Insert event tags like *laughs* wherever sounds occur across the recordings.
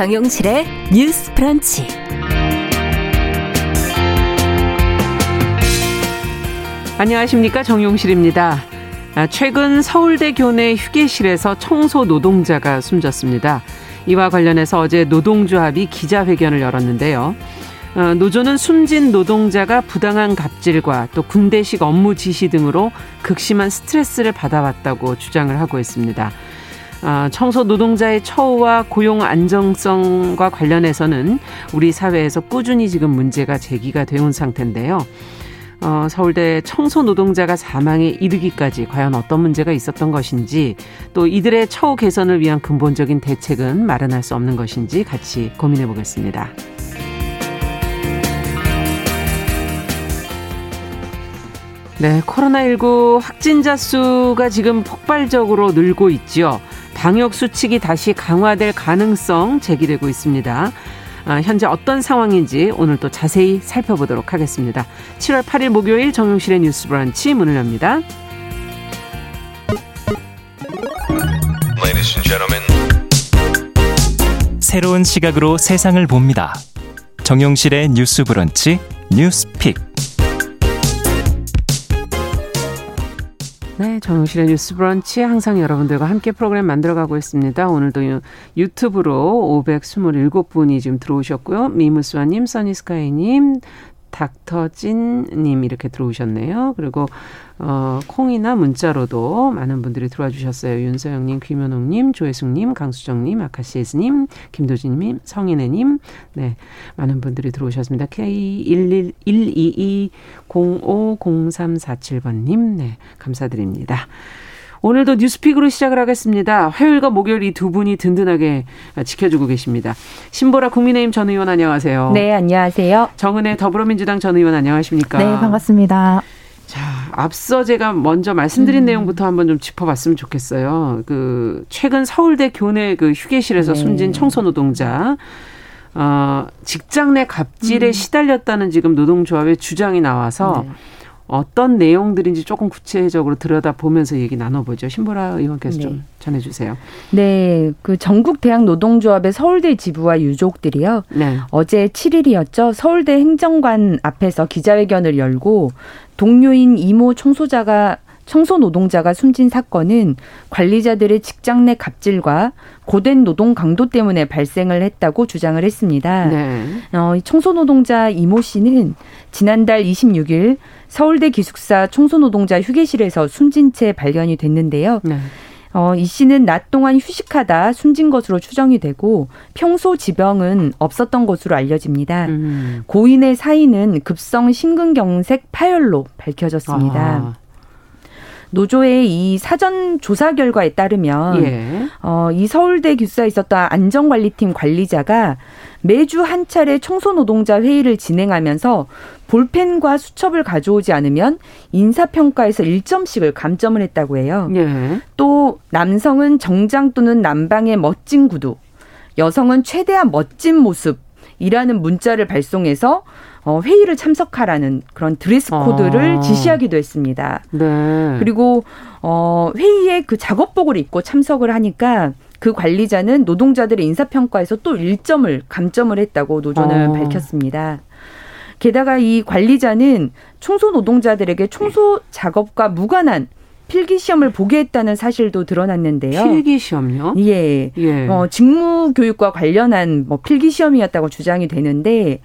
정용실의 뉴스 프런치. 안녕하십니까. 정용실입니다. 아, 최근 서울대 교내 휴게실에서 청소 노동자가 숨졌습니다. 이와 관련해서 어제 노동조합이 기자회견을 열었는데요. 어, 노조는 숨진 노동자가 부당한 갑질과 또 군대식 업무 지시 등으로 극심한 스트레스를 받아왔다고 주장을 하고 있습니다. 어, 청소 노동자의 처우와 고용 안정성과 관련해서는 우리 사회에서 꾸준히 지금 문제가 제기가 되온 상태인데요. 어, 서울대 청소 노동자가 사망에 이르기까지 과연 어떤 문제가 있었던 것인지 또 이들의 처우 개선을 위한 근본적인 대책은 마련할 수 없는 것인지 같이 고민해 보겠습니다. 네, 코로나19 확진자 수가 지금 폭발적으로 늘고 있지요. 방역 수칙이 다시 강화될 가능성 제기되고 있습니다. 아, 현재 어떤 상황인지 오늘 또 자세히 살펴보도록 하겠습니다. 7월 8일 목요일 정용실의 뉴스 브런치 문을 엽니다. 새로운 시각으로 세상을 봅니다. 정용실의 뉴스 브런치 뉴스픽. 네, 정용실의 뉴스 브런치 항상 여러분들과 함께 프로그램 만들어가고 있습니다. 오늘도 유튜브로 527분이 지금 들어오셨고요. 미무스와님, 써니스카이님, 닥터진님 이렇게 들어오셨네요. 그리고 어, 콩이나 문자로도 많은 분들이 들어와 주셨어요. 윤서영님, 귀면옥님, 조혜숙님, 강수정님, 아카시에스님, 김도진님, 성인애님, 네, 많은 분들이 들어오셨습니다. K11122050347번님, 네, 감사드립니다. 오늘도 뉴스픽으로 시작을 하겠습니다. 화요일과 목요일 이 두 분이 든든하게 지켜주고 계십니다. 신보라 국민의힘 전 의원 안녕하세요. 네, 안녕하세요. 정은혜 더불어민주당 전 의원 안녕하십니까? 네, 반갑습니다. 자, 앞서 제가 먼저 말씀드린 음. 내용부터 한번 좀 짚어봤으면 좋겠어요. 그 최근 서울대 교내 그 휴게실에서 네. 숨진 청소 노동자 어, 직장 내 갑질에 음. 시달렸다는 지금 노동조합의 주장이 나와서 네. 어떤 내용들인지 조금 구체적으로 들여다보면서 얘기 나눠보죠. 신보라 의원께서 네. 좀 전해주세요. 네, 그 전국 대학 노동조합의 서울대 지부와 유족들이요. 네. 어제 7일이었죠. 서울대 행정관 앞에서 기자회견을 열고 동료인 이모 청소자가 청소 노동자가 숨진 사건은 관리자들의 직장 내 갑질과 고된 노동 강도 때문에 발생을 했다고 주장을 했습니다. 네. 어, 청소 노동자 이모 씨는 지난달 26일 서울대 기숙사 청소 노동자 휴게실에서 숨진 채 발견이 됐는데요. 네. 어, 이 씨는 낮 동안 휴식하다 숨진 것으로 추정이 되고 평소 지병은 없었던 것으로 알려집니다. 음. 고인의 사인은 급성 심근경색 파열로 밝혀졌습니다. 아. 노조의 이 사전 조사 결과에 따르면 예. 어, 이 서울대 규사에 있었던 안전관리팀 관리자가 매주 한 차례 청소 노동자 회의를 진행하면서 볼펜과 수첩을 가져오지 않으면 인사평가에서 1점씩을 감점을 했다고 해요. 예. 또 남성은 정장 또는 남방의 멋진 구두, 여성은 최대한 멋진 모습 이라는 문자를 발송해서 어, 회의를 참석하라는 그런 드레스 코드를 아. 지시하기도 했습니다. 네. 그리고 어, 회의에 그 작업복을 입고 참석을 하니까 그 관리자는 노동자들의 인사평가에서 또 1점을 감점을 했다고 노조는 어. 밝혔습니다. 게다가 이 관리자는 청소 노동자들에게 청소 작업과 무관한 필기 시험을 보게 했다는 사실도 드러났는데요. 필기 시험요? 예. 예. 어, 직무 교육과 관련한 뭐 필기 시험이었다고 주장이 되는데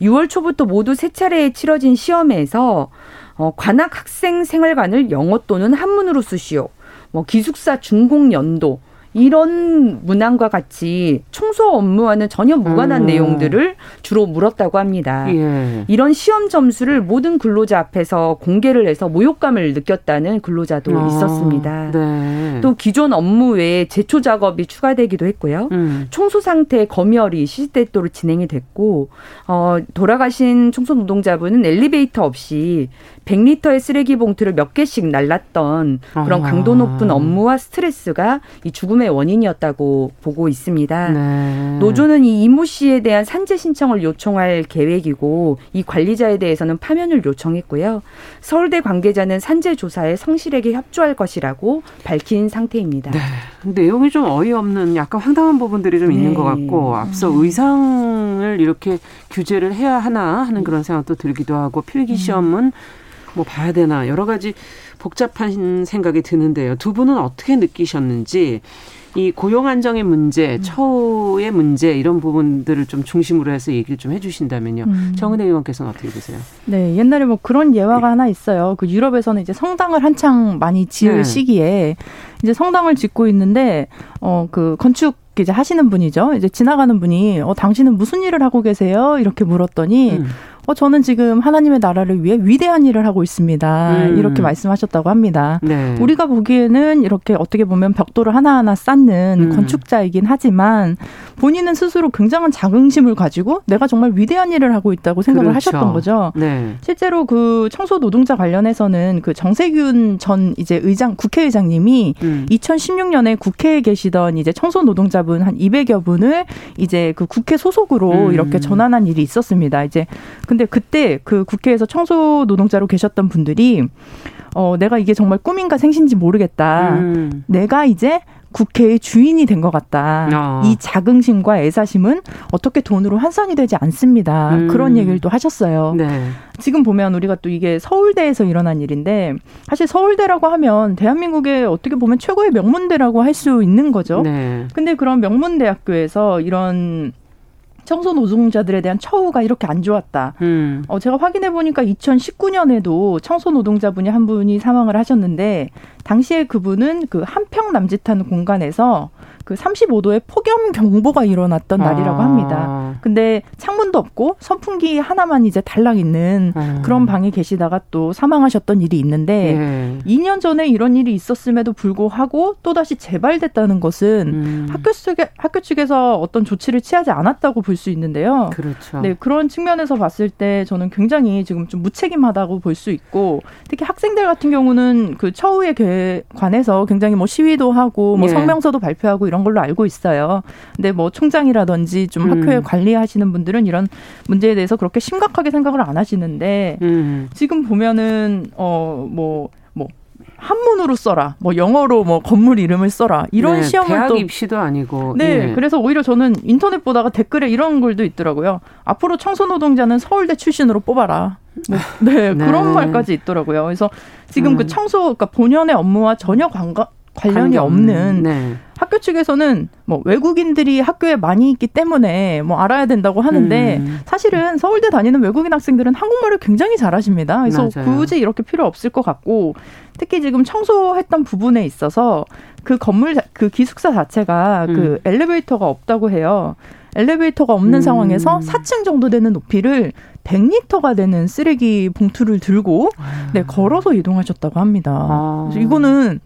6월 초부터 모두 세 차례 치러진 시험에서 어, 관악 학생 생활관을 영어 또는 한문으로 쓰시오. 뭐 기숙사 준공 연도 이런 문항과 같이 청소 업무와는 전혀 무관한 음. 내용들을 주로 물었다고 합니다. 예. 이런 시험 점수를 모든 근로자 앞에서 공개를 해서 모욕감을 느꼈다는 근로자도 아, 있었습니다. 네. 또 기존 업무 외에 제초 작업이 추가되기도 했고요. 음. 청소 상태 검열이 시시때때로 진행이 됐고 어, 돌아가신 청소 노동자분은 엘리베이터 없이 100리터의 쓰레기 봉투를 몇 개씩 날랐던 그런 강도 높은 업무와 스트레스가 이 죽음에 노동의 원인이었다고 보고 있습니다. 네. 노조는 이 이모 씨에 대한 산재 신청을 요청할 계획이고 이 관리자에 대해서는 파면을 요청했고요. 서울대 관계자는 산재 조사에 성실하게 협조할 것이라고 밝힌 상태입니다. 네. 내용이 좀 어이없는 약간 황당한 부분들이 좀 네. 있는 것 같고 앞서 음. 의상을 이렇게 규제를 해야 하나 하는 그런 생각도 들기도 하고 필기 시험은 뭐 봐야 되나 여러 가지 복잡한 생각이 드는데요. 두 분은 어떻게 느끼셨는지 이 고용 안정의 문제, 음. 처우의 문제 이런 부분들을 좀 중심으로 해서 얘기를 좀 해주신다면요. 음. 정은혜 의원께서는 어떻게 보세요? 네, 옛날에 뭐 그런 예화가 네. 하나 있어요. 그 유럽에서는 이제 성당을 한창 많이 지을 네. 시기에 이제 성당을 짓고 있는데 어 그 건축 이제 하시는 분이죠. 이제 지나가는 분이 어 당신은 무슨 일을 하고 계세요? 이렇게 물었더니 음. 어, 저는 지금 하나님의 나라를 위해 위대한 일을 하고 있습니다. 음. 이렇게 말씀하셨다고 합니다. 네. 우리가 보기에는 이렇게 어떻게 보면 벽돌을 하나하나 쌓는 음. 건축자이긴 하지만 본인은 스스로 굉장한 자긍심을 가지고 내가 정말 위대한 일을 하고 있다고 생각을 그렇죠. 하셨던 거죠. 네. 실제로 그 청소 노동자 관련해서는 그 정세균 전 이제 의장 국회의장님이 음. 2016년에 국회에 계시던 이제 청소 노동자분 한 200여 분을 이제 그 국회 소속으로 음. 이렇게 전환한 일이 있었습니다. 이제 근데 그때 그 국회에서 청소 노동자로 계셨던 분들이 어 내가 이게 정말 꿈인가 생신지 모르겠다. 음. 내가 이제 국회의 주인이 된 것 같다. 어. 이 자긍심과 애사심은 어떻게 돈으로 환산이 되지 않습니다. 음. 그런 얘기를 또 하셨어요. 네. 지금 보면 우리가 또 이게 서울대에서 일어난 일인데 사실 서울대라고 하면 대한민국의 어떻게 보면 최고의 명문대라고 할 수 있는 거죠. 네. 근데 그런 명문대학교에서 이런 청소 노동자들에 대한 처우가 이렇게 안 좋았다. 음. 어, 제가 확인해 보니까 2019년에도 청소 노동자분이 한 분이 사망을 하셨는데 당시에 그분은 그 한평 남짓한 공간에서 그 35도의 폭염 경보가 일어났던 날이라고 아. 합니다. 근데 창문도 없고 선풍기 하나만 이제 달랑 있는 아. 그런 방에 계시다가 또 사망하셨던 일이 있는데 예. 2년 전에 이런 일이 있었음에도 불구하고 또 다시 재발됐다는 것은 음. 학교 측에 학교 측에서 어떤 조치를 취하지 않았다고 볼 수 있는데요. 그렇죠. 네, 그런 측면에서 봤을 때 저는 굉장히 지금 좀 무책임하다고 볼 수 있고 특히 학생들 같은 경우는 그 처우에 관해서 굉장히 뭐 시위도 하고 뭐 예. 성명서도 발표하고 이런 이런 걸로 알고 있어요. 근데 뭐 총장이라든지 좀 음. 학교에 관리하시는 분들은 이런 문제에 대해서 그렇게 심각하게 생각을 안 하시는데 음. 지금 보면은 어뭐 뭐 한문으로 써라. 뭐 영어로 뭐 건물 이름을 써라. 이런 네, 시험을 대학 또 입시도 아니고. 네, 네. 그래서 오히려 저는 인터넷 보다가 댓글에 이런 글도 있더라고요. 앞으로 청소 노동자는 서울대 출신으로 뽑아라. 뭐, 네, *laughs* 네, 그런 말까지 있더라고요. 그래서 지금 그 음. 그 청소 그러니까 본연의 업무와 전혀 관가, 관련이 없는 네. 학교 측에서는 뭐 외국인들이 학교에 많이 있기 때문에 뭐 알아야 된다고 하는데 음. 사실은 서울대 다니는 외국인 학생들은 한국말을 굉장히 잘하십니다. 그래서 맞아요. 굳이 이렇게 필요 없을 것 같고 특히 지금 청소했던 부분에 있어서 그 건물 그 기숙사 자체가 음. 그 엘리베이터가 없다고 해요. 엘리베이터가 없는 음. 상황에서 4층 정도 되는 높이를 100리터가 되는 쓰레기 봉투를 들고 아. 네 걸어서 이동하셨다고 합니다. 아. 이거는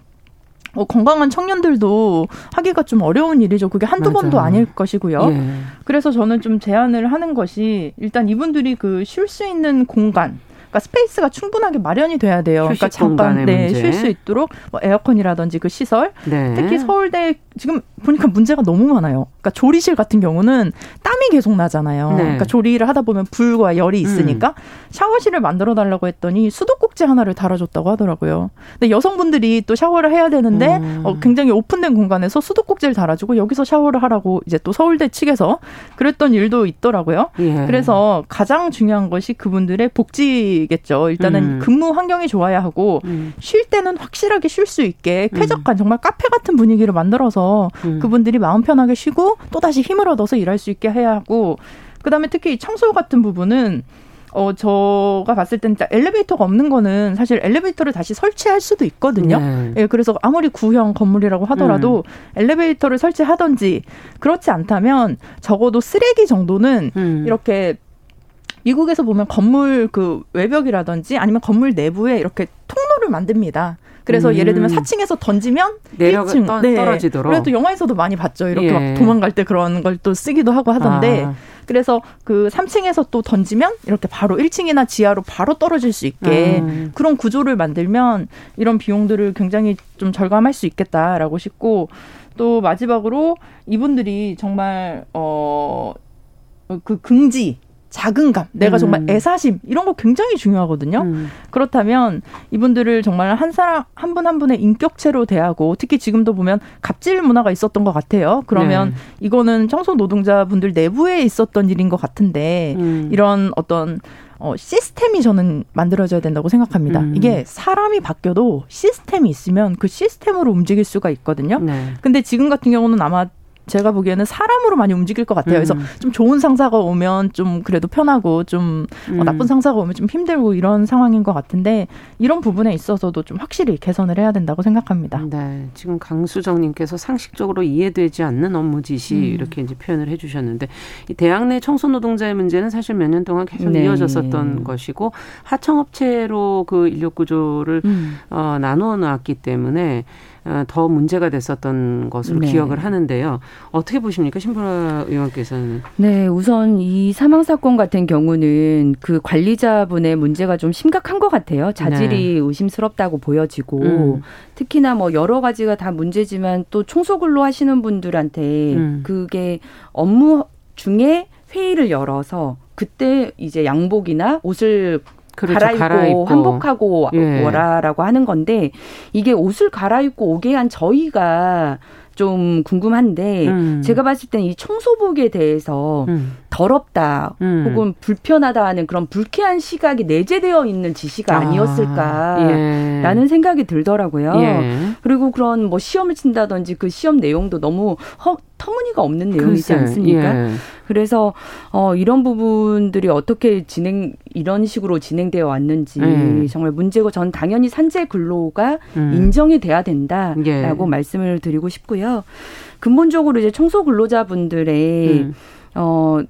어, 건강한 청년들도 하기가 좀 어려운 일이죠. 그게 한두 맞아요. 번도 아닐 것이고요. 예. 그래서 저는 좀 제안을 하는 것이 일단 이분들이 그 쉴 수 있는 공간, 그러니까 space가 충분하게 마련이 돼야 돼요. 그러니까 잠깐 네, 쉴 수 있도록 뭐 에어컨이라든지 그 시설. 네. 특히 서울대 지금 보니까 문제가 너무 많아요. 그러니까 조리실 같은 경우는 땀이 계속 나잖아요. 네. 그러니까 조리를 하다 보면 불과 열이 있으니까 음. 샤워실을 만들어 달라고 했더니 수도꼭지 하나를 달아줬다고 하더라고요. 근데 여성분들이 또 샤워를 해야 되는데 음. 어, 굉장히 오픈된 공간에서 수도꼭지를 달아주고 여기서 샤워를 하라고 이제 또 서울대 측에서 그랬던 일도 있더라고요. 예. 그래서 가장 중요한 것이 그분들의 복지겠죠. 일단은 음. 근무 환경이 좋아야 하고 음. 쉴 때는 확실하게 쉴 수 있게 쾌적한 음. 정말 카페 같은 분위기를 만들어서 음. 그분들이 마음 편하게 쉬고 또 다시 힘을 얻어서 일할 수 있게 해야 하고 그다음에 특히 청소 같은 부분은 어, 저가 봤을 때는 엘리베이터가 없는 거는 사실 엘리베이터를 다시 설치할 수도 있거든요. 네. 예, 그래서 아무리 구형 건물이라고 하더라도 음. 엘리베이터를 설치하던지 그렇지 않다면 적어도 쓰레기 정도는 음. 이렇게 미국에서 보면 건물 그 외벽이라든지 아니면 건물 내부에 이렇게 통로를 만듭니다. 그래서 음. 예를 들면 4층에서 던지면 내려 1층 떠, 네. 떨어지도록. 그래도 영화에서도 많이 봤죠. 이렇게 예. 막 도망갈 때 그런 걸 또 쓰기도 하고 하던데. 아. 그래서 그 3층에서 또 던지면 이렇게 바로 1층이나 지하로 바로 떨어질 수 있게 음. 그런 구조를 만들면 이런 비용들을 굉장히 좀 절감할 수 있겠다라고 싶고 또 마지막으로 이분들이 정말 어 그 긍지 자긍감, 내가 정말 음. 애사심 이런 거 굉장히 중요하거든요. 음. 그렇다면 이분들을 정말 한 사람 한 분한 한 분의 인격체로 대하고 특히 지금도 보면 갑질 문화가 있었던 것 같아요. 그러면 네. 이거는 청소 노동자분들 내부에 있었던 일인 것 같은데 음. 이런 어떤 어, 시스템이 저는 만들어져야 된다고 생각합니다. 음. 이게 사람이 바뀌어도 시스템이 있으면 그 시스템으로 움직일 수가 있거든요. 네. 근데 지금 같은 경우는 아마 제가 보기에는 사람으로 많이 움직일 것 같아요. 그래서 음. 좀 좋은 상사가 오면 좀 그래도 편하고 좀 어, 음. 어, 나쁜 상사가 오면 좀 힘들고 이런 상황인 것 같은데 이런 부분에 있어서도 좀 확실히 개선을 해야 된다고 생각합니다. 네. 지금 강수정님께서 상식적으로 이해되지 않는 업무 지시 음. 이렇게 이제 표현을 해주셨는데 이 대학 내 청소 노동자의 문제는 사실 몇 년 동안 계속 네. 이어졌었던 것이고 하청업체로 그 인력 구조를 음. 어, 나누어 놨기 때문에 어, 더 문제가 됐었던 것으로 네. 기억을 하는데요. 어떻게 보십니까, 신보라 의원께서는? 네, 우선 이 사망 사건 같은 경우는 그 관리자분의 문제가 좀 심각한 것 같아요. 자질이 네. 의심스럽다고 보여지고 음. 특히나 뭐 여러 가지가 다 문제지만 또 청소근로 하시는 분들한테 음. 그게 업무 중에 회의를 열어서 그때 이제 양복이나 옷을 그렇죠. 갈아입고, 갈아입고, 환복하고 예. 오라라고 하는 건데 이게 옷을 갈아입고 오게 한 저희가 좀 궁금한데 음. 제가 봤을 때는 이 청소복에 대해서 음. 더럽다 음. 혹은 불편하다 하는 그런 불쾌한 시각이 내재되어 있는 지시가 아, 니었을까라는 예. 생각이 들더라고요. 예. 그리고 그런 뭐 시험을 친다든지 그 시험 내용도 너무 허, 터무니가 없는 내용이지 글쎄, 않습니까? 예. 그래서 어 이런 부분들이 어떻게 진행 이런 식으로 진행되어 왔는지 음. 정말 문제고 전 당연히 산재 근로가 음. 인정이 돼야 된다라고 예. 말씀을 드리고 싶고요. 근본적으로 이제 청소 근로자분들의 음. 어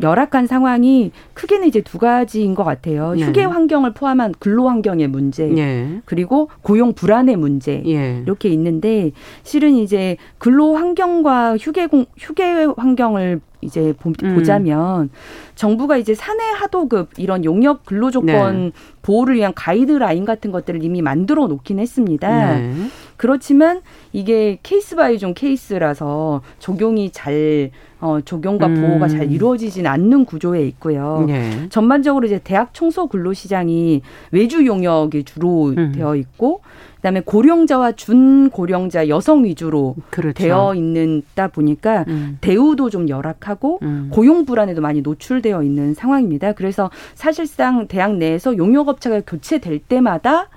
열악한 상황이 크게는 이제 두 가지인 것 같아요. 네. 휴게 환경을 포함한 근로 환경의 문제, 네. 그리고 고용 불안의 문제 네. 이렇게 있는데 실은 이제 근로 환경과 휴게 공, 휴게 환경을 이제 보, 음. 자면 정부가 이제 사내 하도급 이런 용역 근로 조건 네. 보호를 위한 가이드라인 같은 것들을 이미 만들어 놓긴 했습니다. 네. 그렇지만 이게 case by 종 case라서 적용이 잘 어, 적용과 음. 보호가 잘 이루어지진 않는 구조에 있고요. 네. 전반적으로 이제 대학 청소 근로 시장이 외주 용역이 주로 음. 되어 있고 그다음에 고령자와 준고령자 여성 위주로 그렇죠. 되어 있는다 보니까 음. 대우도 좀 열악하고 음. 고용 불안에도 많이 노출되어 있는 상황입니다. 그래서 사실상 대학 내에서 용역업체가 교체될 때마다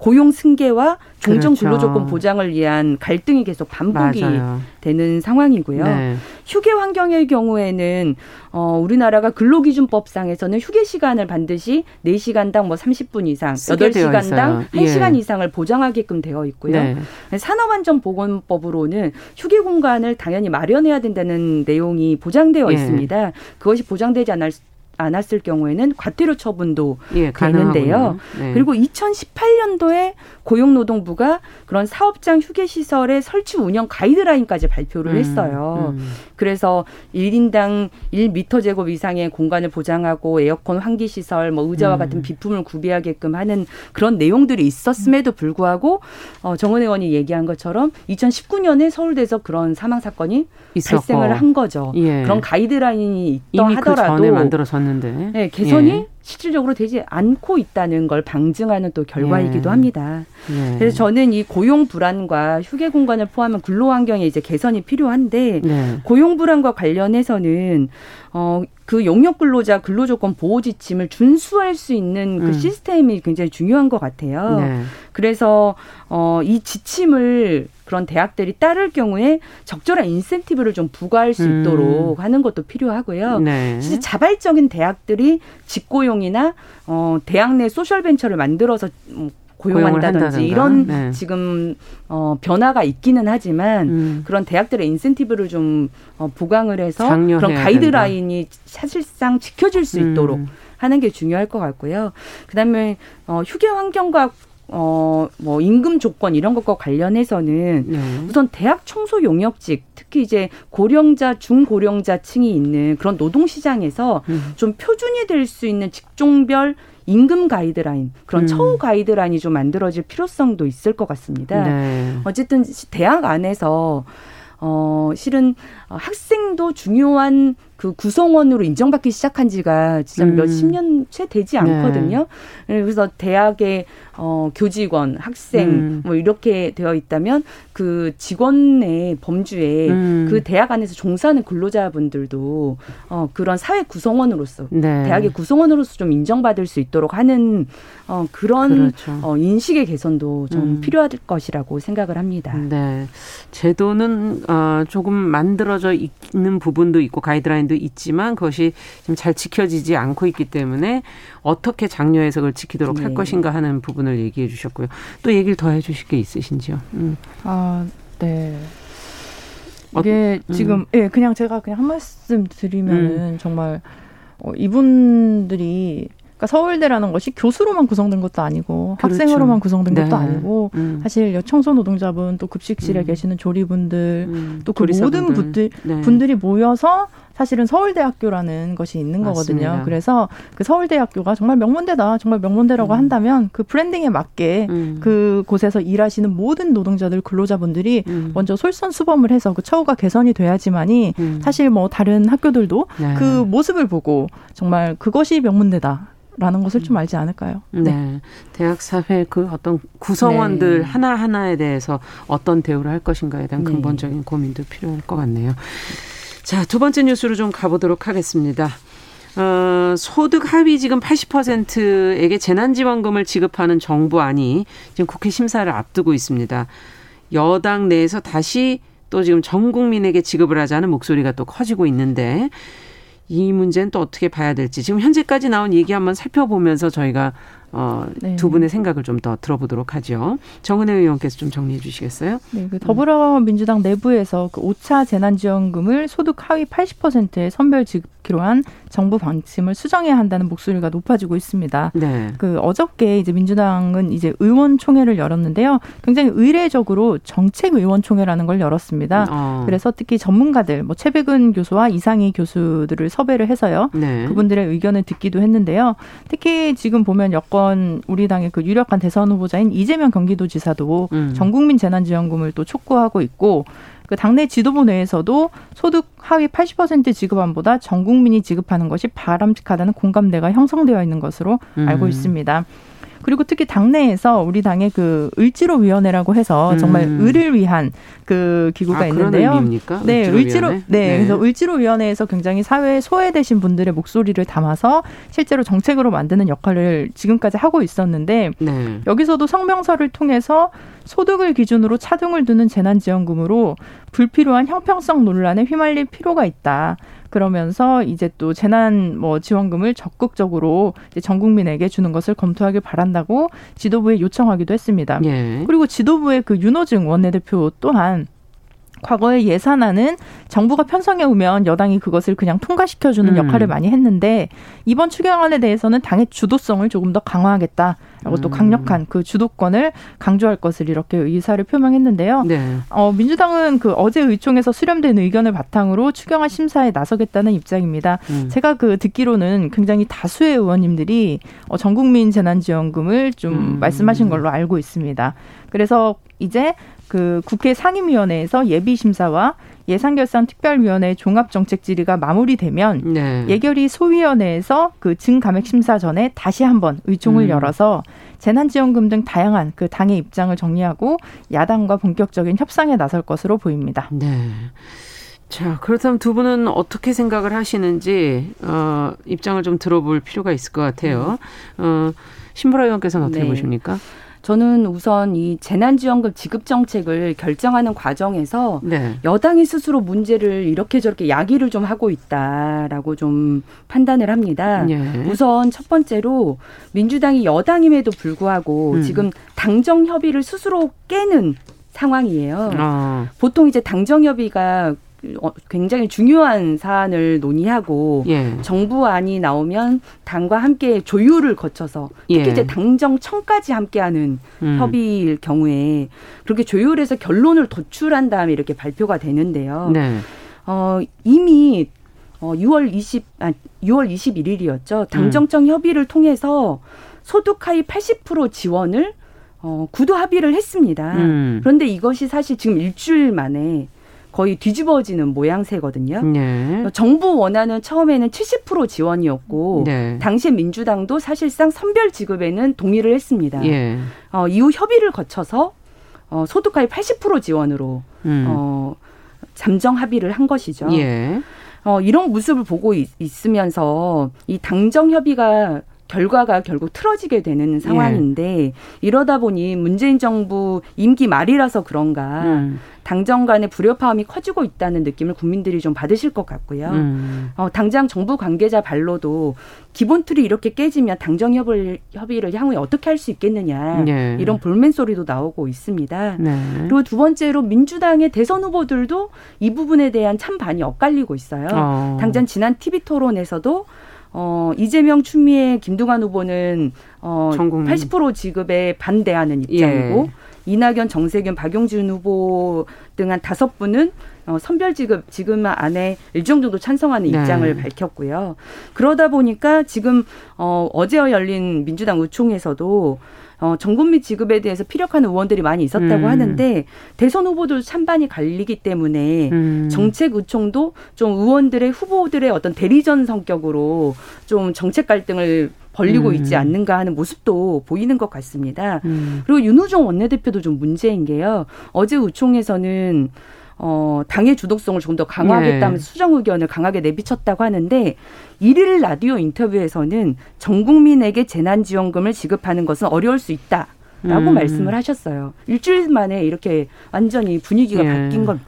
고용 승계와 종전 그렇죠. 근로조건 보장을 위한 갈등이 계속 반복이 맞아요. 되는 상황이고요. 네. 휴게 환경의 경우에는 어 우리나라가 근로기준법상에서는 휴게 시간을 반드시 4시간당 뭐 30분 이상, 8시간당 1시간 예. 이상을 보장하게끔 되어 있고요. 네. 산업안전보건법으로는 휴게 공간을 당연히 마련해야 된다는 내용이 보장되어 예. 있습니다. 그것이 보장되지 않을 않았을 경우에는 과태료 처분도 예, 되는데요. 네. 그리고 2018년도에 고용노동부가 그런 사업장 휴게 시설의 설치 운영 가이드라인까지 발표를 음, 했어요. 음. 그래서 1인당 1미터 제곱 이상의 공간을 보장하고 에어컨 환기 시설, 뭐 의자와 음. 같은 비품을 구비하게끔 하는 그런 내용들이 있었음에도 불구하고 어, 정은 의원이 얘기한 것처럼 2019년에 서울대에서 그런 사망 사건이 있었고. 발생을 한 거죠. 예. 그런 가이드라인이 있다 하더라도 그 만들어졌는데 네, 개선이 예. 실질적으로 되지 않고 있다는 걸 방증하는 또 결과이기도 예. 합니다. 예. 그래서 저는 이 고용 불안과 휴게 공간을 포함한 근로 환경에 이제 개선이 필요한데 네. 고용 불안과 관련해서는 어, 그 용역 근로자 근로조건 보호 지침을 준수할 수 있는 그 음. 시스템이 굉장히 중요한 것 같아요. 네. 그래서 어, 이 지침을 그런 대학들이 따를 경우에 적절한 인센티브를 좀 부과할 수 음. 있도록 음. 하는 것도 필요하고요. 네. 진짜 자발적인 대학들이 직고용이나 어, 대학 내 소셜 벤처를 만들어서 뭐 고용한다든지 이런 네. 지금 어 변화가 있기는 하지만 음. 그런 대학들의 인센티브를 좀 어, 보강을 해서 그런 가이드라인이 된다. 사실상 지켜질 수 음. 있도록 하는 게 중요할 것 같고요. 그다음에 어 휴게 환경과 어, 뭐, 임금 조건 이런 것과 관련해서는 네. 우선 대학 청소 용역직, 특히 이제 고령자, 중고령자층이 있는 그런 노동시장에서 음. 좀 표준이 될 수 있는 직종별 임금 가이드라인 그런 음. 처우 가이드라인이 좀 만들어질 필요성도 있을 것 같습니다. 네. 어쨌든 대학 안에서 어, 실은 학생도 중요한 그 구성원으로 인정받기 시작한 지가 진짜 음. 몇십 년 채 되지 않거든요. 네. 그래서 대학의 어, 교직원, 학생 음. 뭐 이렇게 되어 있다면 그 직원의 범주에 음. 그 대학 안에서 종사하는 근로자분들도 어, 그런 사회 구성원으로서 네. 대학의 구성원으로서 좀 인정받을 수 있도록 하는 어, 그런 그렇죠. 어, 인식의 개선도 좀 음. 필요할 것이라고 생각을 합니다. 네. 제도는 어, 조금 만들어져 있는 부분도 있고 가이드라인 도 있지만 그것이 지금 잘 지켜지지 않고 있기 때문에 어떻게 장려해서 그걸 지키도록 네. 할 것인가 하는 부분을 얘기해 주셨고요. 또 얘기를 더 해 주실 게 있으신지요? 음. 아, 네. 이게 어, 지금 예, 네, 그냥 제가 그냥 한 말씀 드리면은 음. 정말 어, 이분들이 그러니까 서울대라는 것이 교수로만 구성된 것도 아니고 그렇죠. 학생으로만 구성된 네. 것도 아니고 음. 사실 청소 노동자분 또 급식실에 음. 계시는 조리분들 음. 또그 모든 분들 네. 분들이 모여서 사실은 서울대학교라는 것이 있는 맞습니다. 거거든요. 그래서 그 서울대학교가 정말 명문대다, 정말 명문대라고 음. 한다면 그 브랜딩에 맞게 음. 그 곳에서 일하시는 모든 노동자들 근로자분들이 음. 먼저 솔선수범을 해서 그 처우가 개선이 돼야지만이 음. 사실 뭐 다른 학교들도 네. 그 모습을 보고 정말 그것이 명문대다. 라는 것을 좀 알지 않을까요? 네. 네. 대학 사회 그 어떤 구성원들 네. 하나하나에 대해서 어떤 대우를 할 것인가에 대한 네. 근본적인 고민도 필요할 것 같네요. 자, 두 번째 뉴스로 좀 가보도록 하겠습니다. 어, 소득 하위 지금 80%에게 재난지원금을 지급하는 정부안이 지금 국회 심사를 앞두고 있습니다. 여당 내에서 다시 또 지금 전 국민에게 지급을 하자는 목소리가 또 커지고 있는데 이 문제는 또 어떻게 봐야 될지 지금 현재까지 나온 얘기 한번 살펴보면서 저희가 어, 네. 두 분의 생각을 좀 더 들어보도록 하죠. 정은혜 의원께서 좀 정리해 주시겠어요? 네, 그 더불어민주당 내부에서 그 5차 재난지원금을 소득 하위 80%의 선별 지급기로 한 정부 방침을 수정해야 한다는 목소리가 높아지고 있습니다. 네. 그 어저께 이제 민주당은 이제 의원총회를 열었는데요. 굉장히 의례적으로 정책 의원총회라는 걸 열었습니다. 어. 그래서 특히 전문가들, 뭐 최백은 교수와 이상희 교수들을 섭외를 해서요. 네. 그분들의 의견을 듣기도 했는데요. 특히 지금 보면 여권 이번 우리 당의 그 유력한 대선 후보자인 이재명 경기도지사도 음. 전국민 재난지원금을 또 촉구하고 있고 그 당내 지도부 내에서도 소득 하위 80% 지급안보다 전 국민이 지급하는 것이 바람직하다는 공감대가 형성되어 있는 것으로 음. 알고 있습니다. 그리고 특히 당내에서 우리 당의 그 을지로 위원회라고 해서 정말 음. 을을 위한 그 기구가 아, 있는데요. 의미입니까? 네, 을지로, 네, 네, 그래서 을지로 위원회에서 굉장히 사회에 소외되신 분들의 목소리를 담아서 실제로 정책으로 만드는 역할을 지금까지 하고 있었는데 네. 여기서도 성명서를 통해서 소득을 기준으로 차등을 두는 재난지원금으로 불필요한 형평성 논란에 휘말릴 필요가 있다. 그러면서 이제 또 재난 뭐 지원금을 적극적으로 이제 전 국민에게 주는 것을 검토하길 바란다고 지도부에 요청하기도 했습니다. 예. 그리고 지도부의 그 윤호중 원내대표 또한 과거의 예산안은 정부가 편성해 오면 여당이 그것을 그냥 통과시켜주는 음. 역할을 많이 했는데 이번 추경안에 대해서는 당의 주도성을 조금 더 강화하겠다라고 음. 또 강력한 그 주도권을 강조할 것을 이렇게 의사를 표명했는데요. 네. 어, 민주당은 그 어제 의총에서 수렴된 의견을 바탕으로 추경안 심사에 나서겠다는 입장입니다. 음. 제가 그 듣기로는 굉장히 다수의 의원님들이 어, 전국민 재난지원금을 좀 음. 말씀하신 걸로 알고 있습니다. 그래서 이제 그 국회 상임위원회에서 예비심사와 예산결산 특별위원회 종합정책 질의가 마무리되면 네. 예결위 소위원회에서 그 증감액 심사 전에 다시 한번 의총을 음. 열어서 재난지원금 등 다양한 그 당의 입장을 정리하고 야당과 본격적인 협상에 나설 것으로 보입니다. 네. 자, 그렇다면 두 분은 어떻게 생각을 하시는지 어, 입장을 좀 들어볼 필요가 있을 것 같아요. 어, 신보라 의원께서는 어떻게 네. 보십니까? 저는 우선 이 재난지원금 지급 정책을 결정하는 과정에서 네. 여당이 스스로 문제를 이렇게 저렇게 야기를 좀 하고 있다라고 좀 판단을 합니다. 네. 우선 첫 번째로 민주당이 여당임에도 불구하고 음. 지금 당정 협의를 스스로 깨는 상황이에요. 아. 보통 이제 당정 협의가 어, 굉장히 중요한 사안을 논의하고 예. 정부안이 나오면 당과 함께 조율을 거쳐서 특히 예. 이제 당정청까지 함께하는 음. 협의일 경우에 그렇게 조율해서 결론을 도출한 다음에 이렇게 발표가 되는데요. 네. 어, 이미 어, 6월 20, 아, 6월 21일이었죠. 당정청 음. 협의를 통해서 소득 하위 80% 지원을 어, 구도 합의를 했습니다. 음. 그런데 이것이 사실 지금 일주일 만에 거의 뒤집어지는 모양새거든요. 네. 정부 원안은 처음에는 70% 지원이었고 네. 당시 민주당도 사실상 선별 지급에는 동의를 했습니다. 예. 어, 이후 협의를 거쳐서 어, 소득하위 80% 지원으로 음. 어, 잠정 합의를 한 것이죠. 예. 어, 이런 모습을 보고 있, 있으면서 이 당정 협의가 결과가 결국 틀어지게 되는 상황인데 예. 이러다 보니 문재인 정부 임기 말이라서 그런가 음. 당정 간의 불협화음이 커지고 있다는 느낌을 국민들이 좀 받으실 것 같고요. 음. 어, 당장 정부 관계자 발로도 기본 틀이 이렇게 깨지면 당정 협의를, 협의를 향후에 어떻게 할 수 있겠느냐 네. 이런 볼멘 소리도 나오고 있습니다. 네. 그리고 두 번째로 민주당의 대선 후보들도 이 부분에 대한 찬반이 엇갈리고 있어요. 어. 당장 지난 TV 토론에서도 어, 이재명, 추미애, 김두관 후보는 어, 80% 지급에 반대하는 입장이고 예. 이낙연, 정세균, 박용진 후보 등 한 다섯 분은 어, 선별 지급 지금 안에 일정 정도 찬성하는 네. 입장을 밝혔고요. 그러다 보니까 지금 어, 어제 열린 민주당 의총에서도 어, 전국민 지급에 대해서 피력하는 의원들이 많이 있었다고 음. 하는데 대선 후보도 찬반이 갈리기 때문에 음. 정책 의총도 좀 의원들의 후보들의 어떤 대리전 성격으로 좀 정책 갈등을 벌리고 음. 있지 않는가 하는 모습도 보이는 것 같습니다. 음. 그리고 윤우종 원내대표도 좀 문제인 게요. 어제 의총에서는 어, 당의 주도성을 좀더 강화하겠다면 예. 수정 의견을 강하게 내비쳤다고 하는데 일일 라디오 인터뷰에서는 전 국민에게 재난지원금을 지급하는 것은 어려울 수 있다. 라고 음. 말씀을 하셨어요. 일주일 만에 이렇게 완전히 분위기가 예. 바뀐 걸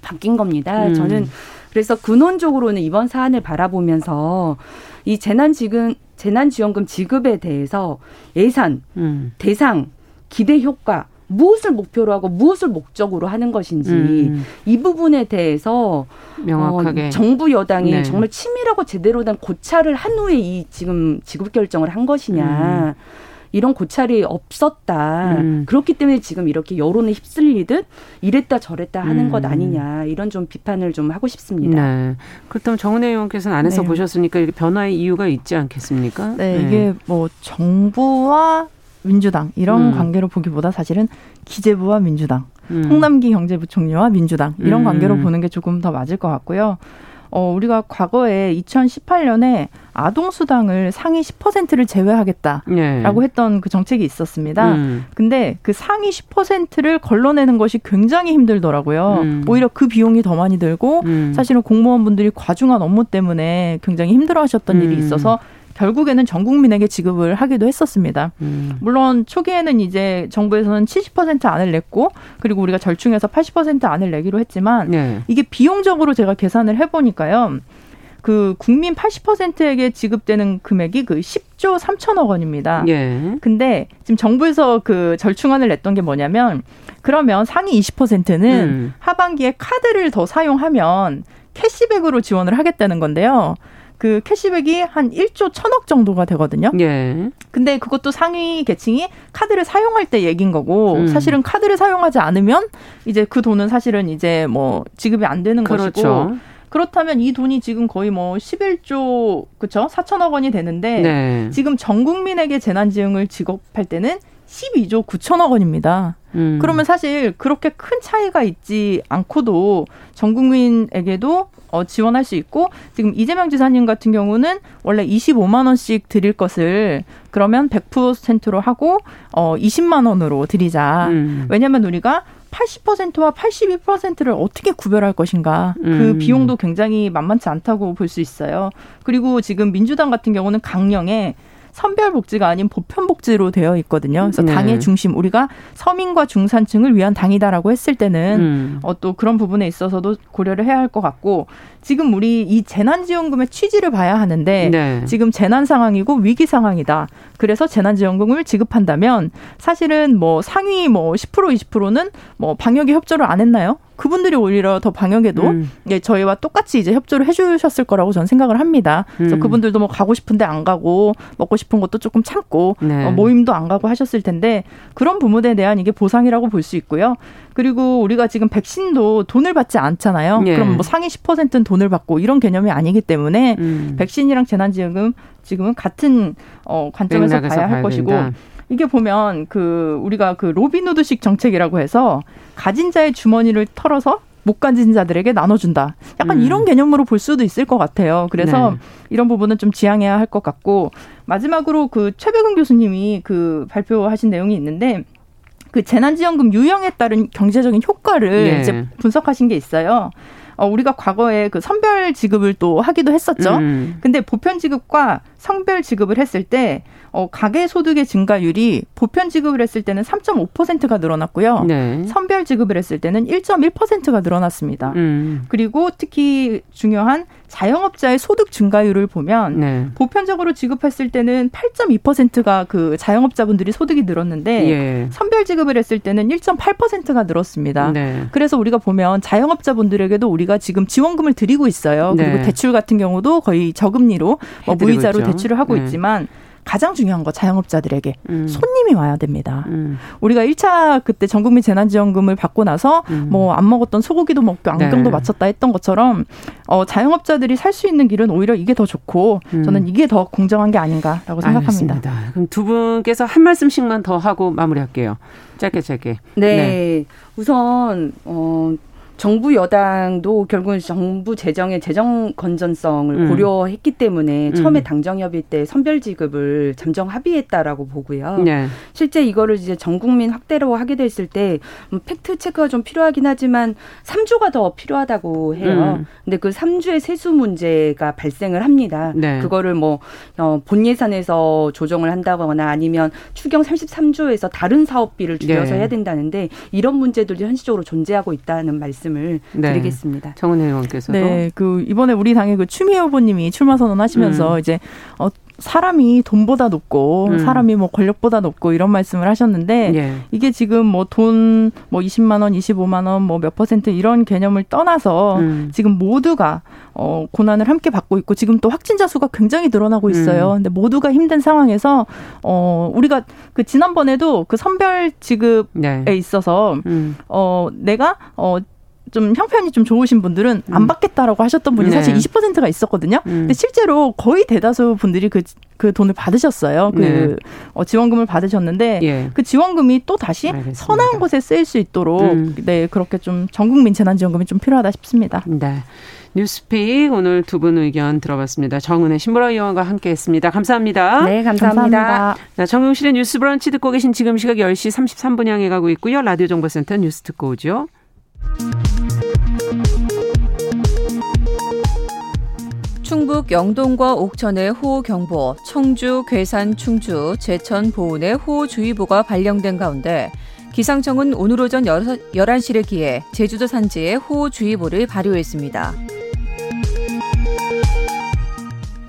바뀐 겁니다. 음. 저는 그래서 근원적으로는 이번 사안을 바라보면서 이 재난 지금 재난 지원금 지급에 대해서 예산, 음. 대상, 기대 효과 무엇을 목표로 하고 무엇을 목적으로 하는 것인지 음. 이 부분에 대해서 명확하게 어, 정부 여당이 네. 정말 치밀하고 제대로 된 고찰을 한 후에 이 지금 지급 결정을 한 것이냐. 음. 이런 고찰이 없었다. 음. 그렇기 때문에 지금 이렇게 여론에 휩쓸리듯 이랬다 저랬다 하는 음. 것 아니냐 이런 좀 비판을 좀 하고 싶습니다. 네. 그렇다면 정은혜 의원께서는 안에서 네. 보셨으니까 이렇게 변화의 이유가 있지 않겠습니까? 네, 네. 이게 뭐 정부와 민주당 이런 음. 관계로 보기보다 사실은 기재부와 민주당, 음. 홍남기 경제부총리와 민주당 이런 음. 관계로 보는 게 조금 더 맞을 것 같고요. 어, 우리가 과거에 2018년에 아동수당을 상위 10%를 제외하겠다라고 네. 했던 그 정책이 있었습니다. 음. 근데 그 상위 10%를 걸러내는 것이 굉장히 힘들더라고요. 음. 오히려 그 비용이 더 많이 들고 음. 사실은 공무원분들이 과중한 업무 때문에 굉장히 힘들어 하셨던 일이 음. 있어서 결국에는 전 국민에게 지급을 하기도 했었습니다. 음. 물론 초기에는 이제 정부에서는 70% 안을 냈고 그리고 우리가 절충해서 80% 안을 내기로 했지만 네. 이게 비용적으로 제가 계산을 해보니까요. 그 국민 80%에게 지급되는 금액이 그 10조 3천억 원입니다. 예. 근데 지금 정부에서 그 절충안을 냈던 게 뭐냐면 그러면 상위 20%는 음. 하반기에 카드를 더 사용하면 캐시백으로 지원을 하겠다는 건데요. 그 캐시백이 한 1조 1천억 정도가 되거든요. 예. 근데 그것도 상위 계층이 카드를 사용할 때 얘긴 거고 음. 사실은 카드를 사용하지 않으면 이제 그 돈은 사실은 이제 뭐 지급이 안 되는 그렇죠. 것이고 그렇다면 이 돈이 지금 거의 뭐 11조 그쵸 4천억 원이 되는데 네. 지금 전 국민에게 재난지원을 지급할 때는 12조 9천억 원입니다. 음. 그러면 사실 그렇게 큰 차이가 있지 않고도 전 국민에게도 어, 지원할 수 있고 지금 이재명 지사님 같은 경우는 원래 25만 원씩 드릴 것을 그러면 100%로 하고 어 20만 원으로 드리자. 음. 왜냐하면 우리가 80%와 81%를 어떻게 구별할 것인가. 그 음. 그 비용도 굉장히 만만치 않다고 볼 수 있어요. 그리고 지금 민주당 같은 경우는 강령에 선별 복지가 아닌 보편 복지로 되어 있거든요. 그래서 네. 당의 중심 우리가 서민과 중산층을 위한 당이다라고 했을 때는 음. 어, 또 그런 부분에 있어서도 고려를 해야 할 것 같고 지금 우리 이 재난지원금의 취지를 봐야 하는데 네. 지금 재난 상황이고 위기 상황이다. 그래서 재난지원금을 지급한다면 사실은 뭐 상위 뭐 10% 20%는 뭐 방역에 협조를 안 했나요? 그분들이 오히려 더 방역에도 음. 예, 저희와 똑같이 이제 협조를 해주셨을 거라고 저는 생각을 합니다. 그래서 음. 그분들도 뭐 가고 싶은데 안 가고 먹고 싶은 것도 조금 참고 네. 어, 모임도 안 가고 하셨을 텐데 그런 부분에 대한 이게 보상이라고 볼 수 있고요. 그리고 우리가 지금 백신도 돈을 받지 않잖아요. 예. 그럼 뭐 상위 10%는 돈을 받고 이런 개념이 아니기 때문에 음. 백신이랑 재난지원금 지금은 같은 어 관점에서 봐야 할 것이고 된다. 이게 보면 그 우리가 그 로빈후드식 정책이라고 해서 가진 자의 주머니를 털어서 못 가진 자들에게 나눠준다. 약간 음. 이런 개념으로 볼 수도 있을 것 같아요. 그래서 네. 이런 부분은 좀 지양해야 할 것 같고 마지막으로 그 최백은 교수님이 그 발표하신 내용이 있는데 그 재난지원금 유형에 따른 경제적인 효과를 네. 이제 분석하신 게 있어요. 어, 우리가 과거에 그 선별 지급을 또 하기도 했었죠. 음. 근데 보편 지급과 성별 지급을 했을 때 어, 가계 소득의 증가율이 보편 지급을 했을 때는 3.5%가 늘어났고요. 네. 선별 지급을 했을 때는 1.1%가 늘어났습니다. 음. 그리고 특히 중요한 자영업자의 소득 증가율을 보면 네. 보편적으로 지급했을 때는 8.2%가 그 자영업자분들이 소득이 늘었는데 예. 선별 지급을 했을 때는 1.8%가 늘었습니다. 네. 그래서 우리가 보면 자영업자분들에게도 우리가 지금 지원금을 드리고 있어요. 그리고 네. 대출 같은 경우도 거의 저금리로 뭐 무이자로 대출을 하고 네. 있지만 가장 중요한 거 자영업자들에게 음. 손님이 와야 됩니다. 음. 우리가 1차 그때 전국민 재난지원금을 받고 나서 음. 뭐안 먹었던 소고기도 먹고 안경도 네. 맞췄다 했던 것처럼 어 자영업자들이 살 수 있는 길은 오히려 이게 더 좋고 음. 저는 이게 더 공정한 게 아닌가라고 생각합니다. 알겠습니다. 그럼 두 분께서 한 말씀씩만 더 하고 마무리할게요. 짧게 짧게. 네. 네. 우선 어 정부 여당도 결국은 정부 재정의 재정 건전성을 음. 고려했기 때문에 음. 처음에 당정협의 때 선별 지급을 잠정 합의했다라고 보고요. 네. 실제 이거를 이제 전 국민 확대로 하게 됐을 때 음, 팩트 체크가 좀 필요하긴 하지만 3주가 더 필요하다고 해요. 음. 근데 그 3주의 세수 문제가 발생을 합니다. 네. 그거를 뭐 어, 본 예산에서 조정을 한다거나 아니면 추경 33조에서 다른 사업비를 줄여서 네. 해야 된다는데 이런 문제들이 현실적으로 존재하고 있다는 말씀 말씀을 네. 드리겠습니다. 정은혜 의원께서도 네, 그 이번에 우리 당의 그 추미애 후보님이 출마 선언하시면서 음. 이제 어 사람이 돈보다 높고 음. 사람이 뭐 권력보다 높고 이런 말씀을 하셨는데 예. 이게 지금 뭐 돈뭐 뭐 20만 원, 25만 원, 뭐 몇 퍼센트 이런 개념을 떠나서 음. 지금 모두가 어 고난을 함께 받고 있고 지금 또 확진자 수가 굉장히 늘어나고 있어요. 음. 근데 모두가 힘든 상황에서 어 우리가 그 지난번에도 그 선별 지급에 네. 있어서 음. 어 내가 어 좀 형편이 좀 좋으신 분들은 안 음. 받겠다라고 하셨던 분이 네. 사실 20%가 있었거든요. 음. 근데 실제로 거의 대다수 분들이 그, 그 돈을 받으셨어요. 그 네. 어, 지원금을 받으셨는데 예. 그 지원금이 또 다시 알겠습니다. 선한 곳에 쓰일 수 있도록 음. 네 그렇게 좀 전국민 재난지원금이 좀 필요하다 싶습니다. 네. 뉴스픽 오늘 두 분 의견 들어봤습니다. 정은혜 신보라 의원과 함께했습니다. 감사합니다. 네, 감사합니다. 감사합니다. 자, 정용실의 뉴스 브런치 듣고 계신 지금 시각 10시 33분 향해 가고 있고요. 라디오 정보센터 뉴스 듣고 오죠. 충북 영동과 옥천의 호우경보, 청주, 괴산, 충주, 제천, 보은의 호우주의보가 발령된 가운데 기상청은 오늘 오전 11시를 기해 제주도 산지에 호우주의보를 발효했습니다.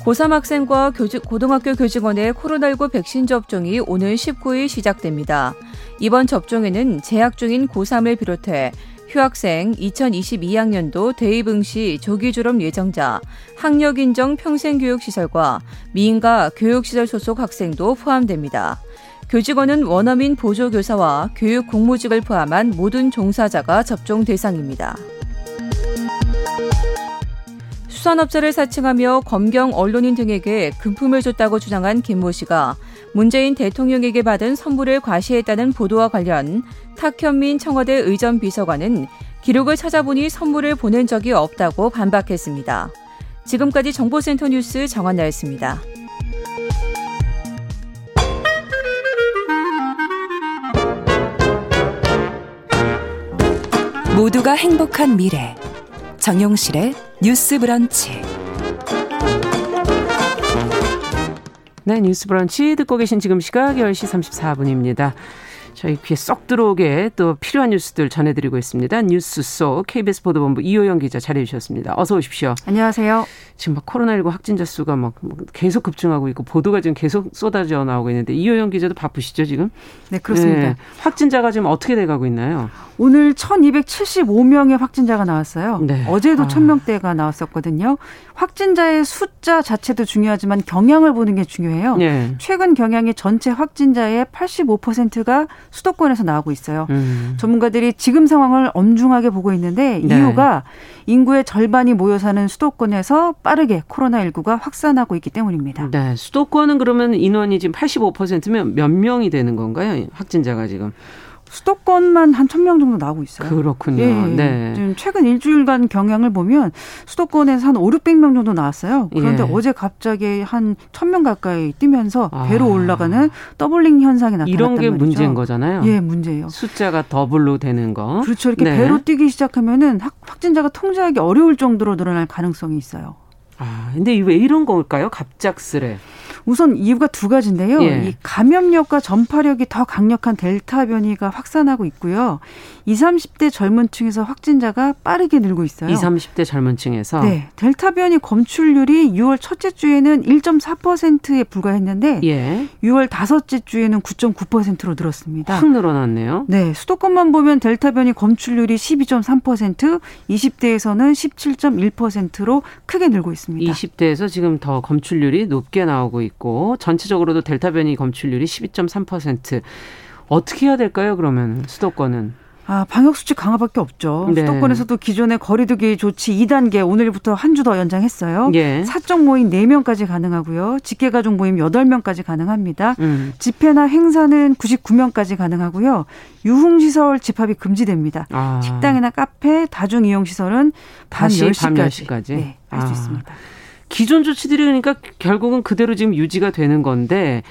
고3 학생과 교직, 고등학교 교직원의 코로나19 백신 접종이 오늘 19일 시작됩니다. 이번 접종에는 재학 중인 고3을 비롯해 휴학생 2022학년도 대입응시 조기 졸업 예정자, 학력 인정 평생교육시설과 미인가 교육시설 소속 학생도 포함됩니다. 교직원은 원어민 보조교사와 교육 공무직을 포함한 모든 종사자가 접종 대상입니다. 수산업자를 사칭하며 검경 언론인 등에게 금품을 줬다고 주장한 김모 씨가 문재인 대통령에게 받은 선물을 과시했다는 보도와 관련 탁현민 청와대 의전 비서관은 기록을 찾아보니 선물을 보낸 적이 없다고 반박했습니다. 지금까지 정보센터 뉴스 정한나였습니다. 모두가 행복한 미래 정용실의 뉴스 브런치 네, 뉴스 브런치 듣고 계신 지금 시각 10시 34분입니다. 저희 귀에 쏙 들어오게 또 필요한 뉴스들 전해드리고 있습니다. 뉴스 속 KBS 보도본부 이호영 기자 자리해주셨습니다. 어서 오십시오. 안녕하세요. 지금 막 코로나19 확진자 수가 막 계속 급증하고 있고 보도가 지금 계속 쏟아져 나오고 있는데 이호영 기자도 바쁘시죠 지금? 네 그렇습니다. 네. 확진자가 지금 어떻게 돼가고 있나요? 오늘 1,275명의 확진자가 나왔어요. 네. 어제도 아. 1,000명대가 나왔었거든요. 확진자의 숫자 자체도 중요하지만 경향을 보는 게 중요해요. 네. 최근 경향의 전체 확진자의 85%가 수도권에서 나오고 있어요. 음. 전문가들이 지금 상황을 엄중하게 보고 있는데 네. 이유가 인구의 절반이 모여 사는 수도권에서 빠르게 코로나19가 확산하고 있기 때문입니다. 네. 수도권은 그러면 인원이 지금 85%면 몇 명이 되는 건가요? 확진자가 지금? 수도권만 한 천 명 정도 나오고 있어요. 그렇군요. 예, 네. 지금 최근 일주일간 경향을 보면 수도권에서 한 5, 600명 정도 나왔어요. 그런데 예. 어제 갑자기 한 천 명 가까이 뛰면서 아. 배로 올라가는 더블링 현상이 나타났단 이런 게 말이죠. 문제인 거잖아요. 예, 문제예요. 숫자가 더블로 되는 거. 그렇죠. 이렇게 네. 배로 뛰기 시작하면은 확진자가 통제하기 어려울 정도로 늘어날 가능성이 있어요. 아, 근데 왜 이런 걸까요? 갑작스레. 우선 이유가 두 가지인데요. 예. 이 감염력과 전파력이 더 강력한 델타 변이가 확산하고 있고요. 20, 30대 젊은 층에서 확진자가 빠르게 늘고 있어요. 20, 30대 젊은 층에서? 네. 델타 변이 검출률이 6월 첫째 주에는 1.4%에 불과했는데 예. 6월 다섯째 주에는 9.9%로 늘었습니다. 확 늘어났네요. 네. 수도권만 보면 델타 변이 검출률이 12.3%, 20대에서는 17.1%로 크게 늘고 있습니다. 20대에서 지금 더 검출률이 높게 나오고 있고 전체적으로도 델타 변이 검출률이 12.3%. 어떻게 해야 될까요? 그러면 수도권은? 아, 방역 수칙 강화밖에 없죠. 네. 수도권에서도 기존의 거리두기 조치 2단계 오늘부터 한 주 더 연장했어요. 예. 사적 모임 4명까지 가능하고요. 직계 가족 모임 8명까지 가능합니다. 음. 집회나 행사는 99명까지 가능하고요. 유흥 시설 집합이 금지됩니다. 아. 식당이나 카페, 다중 이용 시설은 밤 10시까지, 밤 10시까지? 네, 할수 아. 있습니다. 기존 조치들이 그러니까 결국은 그대로 지금 유지가 되는 건데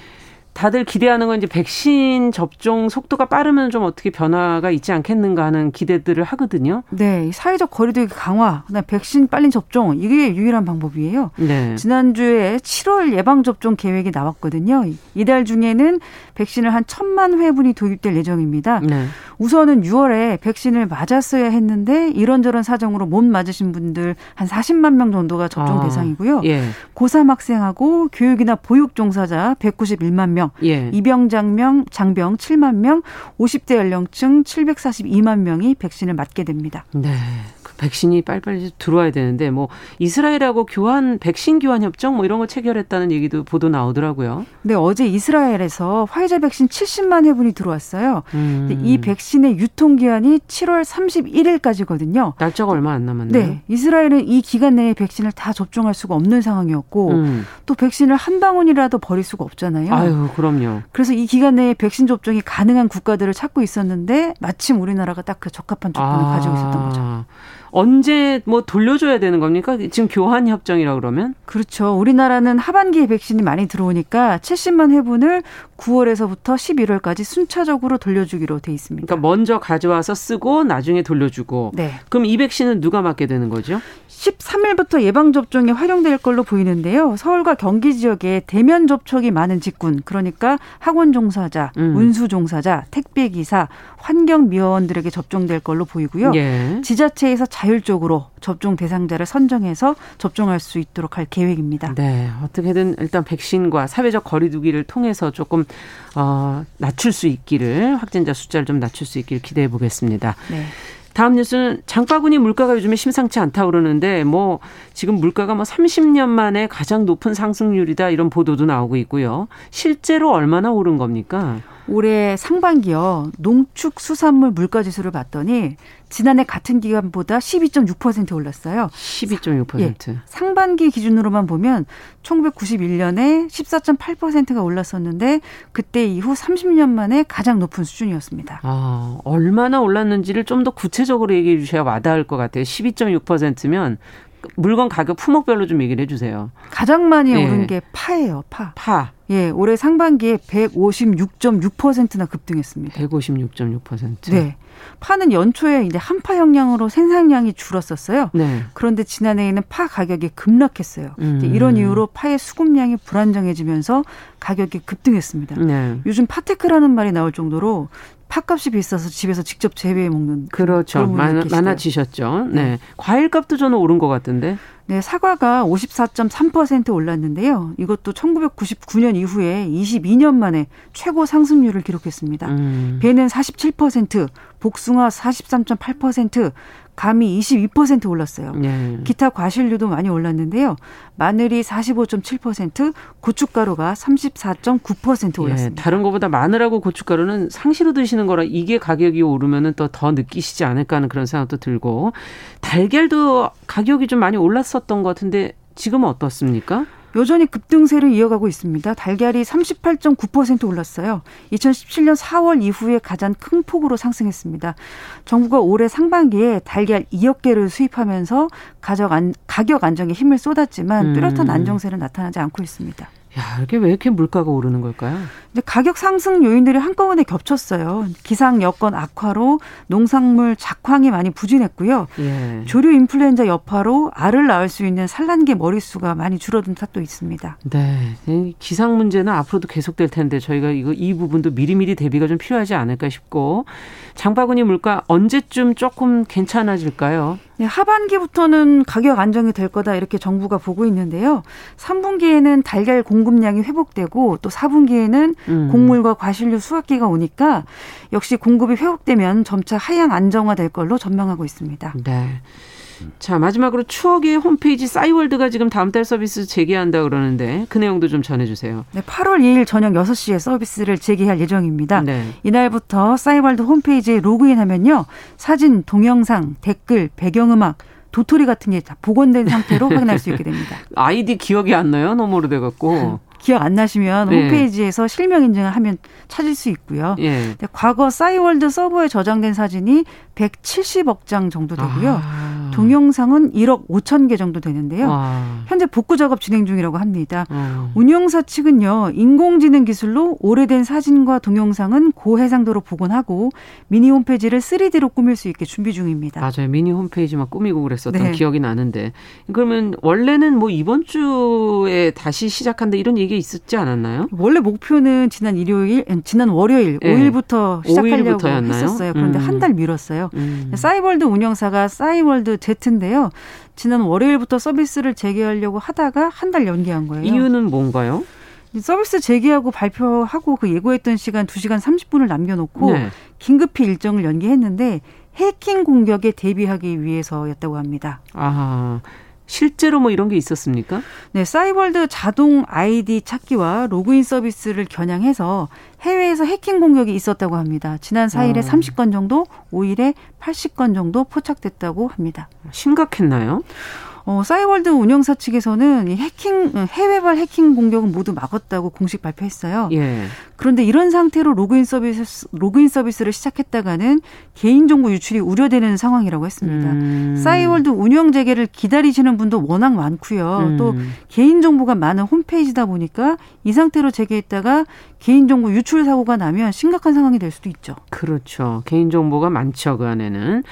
다들 기대하는 건 이제 백신 접종 속도가 빠르면 좀 어떻게 변화가 있지 않겠는가 하는 기대들을 하거든요. 네, 사회적 거리두기 강화, 그다음 백신 빨리 접종 이게 유일한 방법이에요. 네. 지난주에 7월 예방 접종 계획이 나왔거든요. 이달 중에는 백신을 한 천만 회분이 도입될 예정입니다. 네. 우선은 6월에 백신을 맞았어야 했는데 이런저런 사정으로 못 맞으신 분들 한 40만 명 정도가 접종 아, 대상이고요. 예. 고3 학생하고 교육이나 보육 종사자 191만 명, 예. 입영 장명 장병 7만 명, 50대 연령층 742만 명이 백신을 맞게 됩니다. 네. 백신이 빨리빨리 들어와야 되는데 뭐 이스라엘하고 교환 백신 교환 협정 뭐 이런 거 체결했다는 얘기도 보도 나오더라고요. 네, 어제 이스라엘에서 화이자 백신 70만 회분이 들어왔어요. 음. 이 백신의 유통 기한이 7월 31일까지거든요. 날짜가 얼마 안 남았네요. 네, 이스라엘은 이 기간 내에 백신을 다 접종할 수가 없는 상황이었고 음. 또 백신을 한 방울이라도 버릴 수가 없잖아요. 아유, 그럼요. 그래서 이 기간 내에 백신 접종이 가능한 국가들을 찾고 있었는데 마침 우리나라가 딱 그 적합한 조건을 아. 가지고 있었던 거죠. 언제 뭐 돌려줘야 되는 겁니까? 지금 교환 협정이라 그러면? 그렇죠. 우리나라는 하반기에 백신이 많이 들어오니까 70만 회분을 9월에서부터 11월까지 순차적으로 돌려주기로 돼 있습니다. 그러니까 먼저 가져와서 쓰고 나중에 돌려주고. 네. 그럼 이 백신은 누가 맞게 되는 거죠? 13일부터 예방 접종에 활용될 걸로 보이는데요. 서울과 경기 지역에 대면 접촉이 많은 직군, 그러니까 학원 종사자, 음. 운수 종사자, 택배 기사, 환경 미화원들에게 접종될 걸로 보이고요. 예. 지자체에서 자 율적으로 접종 대상자를 선정해서 접종할 수 있도록 할 계획입니다. 네, 어떻게든 일단 백신과 사회적 거리두기를 통해서 조금 어, 낮출 수 있기를 확진자 숫자를 좀 낮출 수 있기를 기대해 보겠습니다. 네. 다음 뉴스는 장바구니 물가가 요즘에 심상치 않다 그러는데 뭐 지금 물가가 뭐 30년 만에 가장 높은 상승률이다 이런 보도도 나오고 있고요. 실제로 얼마나 오른 겁니까? 올해 상반기요. 농축수산물 물가지수를 봤더니 지난해 같은 기간보다 12.6% 올랐어요. 12.6%. 예, 상반기 기준으로만 보면 1991년에 14.8%가 올랐었는데 그때 이후 30년 만에 가장 높은 수준이었습니다. 아, 얼마나 올랐는지를 좀 더 구체적으로 얘기해 주셔야 와닿을 것 같아요. 12.6%면 물건 가격 품목별로 좀 얘기를 해주세요. 가장 많이 예. 오른 게 파예요, 파. 파. 예, 올해 상반기에 156.6%나 급등했습니다. 156.6%. 네. 파는 연초에 이제 한파 영향으로 생산량이 줄었었어요. 네. 그런데 지난해에는 파 가격이 급락했어요. 음. 이런 이유로 파의 수급량이 불안정해지면서 가격이 급등했습니다. 네. 요즘 파테크라는 말이 나올 정도로 팥값이 비싸서 집에서 직접 재배해 먹는 그렇죠. 많아, 많아지셨죠. 네. 네. 과일값도 저는 오른 것 같은데. 네, 사과가 54.3% 올랐는데요. 이것도 1999년 이후에 22년 만에 최고 상승률을 기록했습니다. 음. 배는 47%, 복숭아 43.8%, 감이 22% 올랐어요. 네. 기타 과실류도 많이 올랐는데요. 마늘이 45.7%, 고춧가루가 34.9% 올랐습니다. 예, 다른 것보다 마늘하고 고춧가루는 상시로 드시는 거라 이게 가격이 오르면은 또 더 느끼시지 않을까 하는 그런 생각도 들고 달걀도 가격이 좀 많이 올랐었던 것 같은데 지금은 어떻습니까? 여전히 급등세를 이어가고 있습니다. 달걀이 38.9% 올랐어요. 2017년 4월 이후에 가장 큰 폭으로 상승했습니다. 정부가 올해 상반기에 달걀 2억 개를 수입하면서 가격, 안, 가격 안정에 힘을 쏟았지만 뚜렷한 음. 안정세는 나타나지 않고 있습니다. 야, 이게 왜 이렇게 물가가 오르는 걸까요? 근데 가격 상승 요인들이 한꺼번에 겹쳤어요. 기상 여건 악화로 농산물 작황이 많이 부진했고요. 예. 조류 인플루엔자 여파로 알을 낳을 수 있는 산란계 머릿수가 많이 줄어든 탓도 있습니다. 네. 기상 문제는 앞으로도 계속될 텐데 저희가 이거 이 부분도 미리미리 대비가 좀 필요하지 않을까 싶고 장바구니 물가 언제쯤 조금 괜찮아질까요? 네, 하반기부터는 가격 안정이 될 거다 이렇게 정부가 보고 있는데요. 3분기에는 달걀 공급량이 회복되고 또 4분기에는 음. 곡물과 과실류 수확기가 오니까 역시 공급이 회복되면 점차 하향 안정화될 걸로 전망하고 있습니다. 네. 자, 마지막으로 추억의 홈페이지 싸이월드가 지금 다음 달 서비스 재개한다 그러는데 그 내용도 좀 전해주세요. 네, 8월 2일 저녁 6시에 서비스를 재개할 예정입니다. 네. 이날부터 싸이월드 홈페이지에 로그인하면요. 사진, 동영상, 댓글, 배경음악, 도토리 같은 게 다 복원된 상태로 *laughs* 확인할 수 있게 됩니다. 아이디 기억이 안 나요? 너무 오래돼갖고. *laughs* 기억 안 나시면 네. 홈페이지에서 실명 인증을 하면 찾을 수 있고요. 예. 과거 싸이월드 서버에 저장된 사진이 170억 장 정도 되고요. 아. 동영상은 1억 5천 개 정도 되는데요. 와. 현재 복구 작업 진행 중이라고 합니다. 음. 운영사 측은요. 인공지능 기술로 오래된 사진과 동영상은 고해상도로 복원하고 미니 홈페이지를 3D로 꾸밀 수 있게 준비 중입니다. 맞아요. 미니 홈페이지만 꾸미고 그랬었던 네. 기억이 나는데 그러면 원래는 뭐 이번 주에 다시 시작한다 이런 얘기 있었지 않았나요? 원래 목표는 지난 일요일, 지난 월요일 네. 5일부터 시작하려고 5일부터였나요? 했었어요. 그런데 음. 한달 미뤘어요. 음. 싸이월드 운영사가 싸이월드 Z인데요. 지난 월요일부터 서비스를 재개하려고 하다가 한 달 연기한 거예요. 이유는 뭔가요? 서비스 재개하고 발표하고 그 예고했던 시간 2시간 30분을 남겨놓고 네. 긴급히 일정을 연기했는데 해킹 공격에 대비하기 위해서였다고 합니다. 아, 실제로 뭐 이런 게 있었습니까? 네, 싸이월드 자동 아이디 찾기와 로그인 서비스를 겨냥해서 해외에서 해킹 공격이 있었다고 합니다. 지난 4일에 어. 30건 정도, 5일에 80건 정도 포착됐다고 합니다. 심각했나요? 어, 싸이월드 운영사 측에서는 이 해킹 해외발 해킹 공격은 모두 막았다고 공식 발표했어요. 예. 그런데 이런 상태로 로그인 서비스 로그인 서비스를 시작했다가는 개인정보 유출이 우려되는 상황이라고 했습니다. 음. 싸이월드 운영 재개를 기다리시는 분도 워낙 많고요. 음. 또 개인정보가 많은 홈페이지다 보니까 이 상태로 재개했다가 개인정보 유출 사고가 나면 심각한 상황이 될 수도 있죠. 그렇죠. 개인정보가 많죠 그 안에는.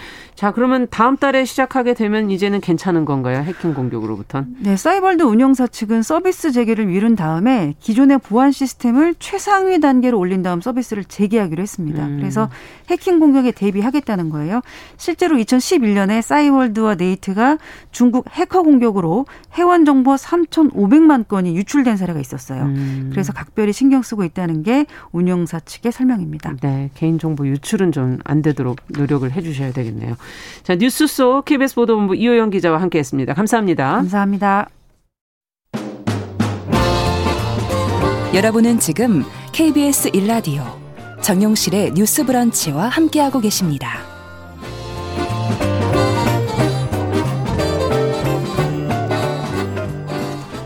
자 그러면 다음 달에 시작하게 되면 이제는 괜찮은 건가요? 해킹 공격으로부턴? 네, 싸이월드 운영사 측은 서비스 재개를 미룬 다음에 기존의 보안 시스템을 최상위 단계로 올린 다음 서비스를 재개하기로 했습니다. 음. 그래서 해킹 공격에 대비하겠다는 거예요. 실제로 2011년에 싸이월드와 네이트가 중국 해커 공격으로 회원 정보 3,500만 건이 유출된 사례가 있었어요. 음. 그래서 각별히 신경 쓰고 있다는 게 운영사 측의 설명입니다. 네, 개인정보 유출은 좀 안 되도록 노력을 해 주셔야 되겠네요. 자, 뉴스 속 KBS 보도본부 이호영 기자와 함께 했습니다. 감사합니다. 감사합니다. 여러분은 지금 KBS 1라디오 정용실의 뉴스 브런치와 함께하고 계십니다.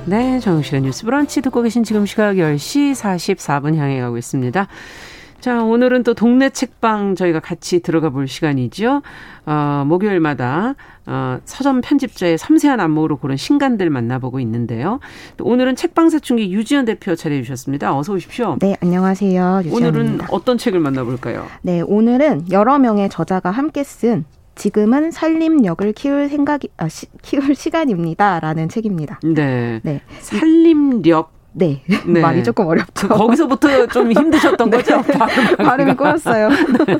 네, 정용실의 뉴스 브런치 듣고 계신 지금 시각 10시 44분 향해 가고 있습니다. 자, 오늘은 또 동네 책방 저희가 같이 들어가 볼 시간이죠. 어, 목요일마다 어, 서점 편집자의 섬세한 안목으로 고른 신간들 만나보고 있는데요. 또 오늘은 책방 사춘기 유지연 대표 자리해 주셨습니다. 어서 오십시오. 네, 안녕하세요. 유지연입니다. 오늘은 어떤 책을 만나볼까요? 네, 오늘은 여러 명의 저자가 함께 쓴 지금은 살림력을 키울 생각이 아, 시, 키울 시간입니다라는 책입니다. 네. 네. 살림력 네. 네. 말이 조금 어렵죠. 거기서부터 좀 힘드셨던 네. 거죠? *laughs* 발음이 꼬였어요. *laughs* 네.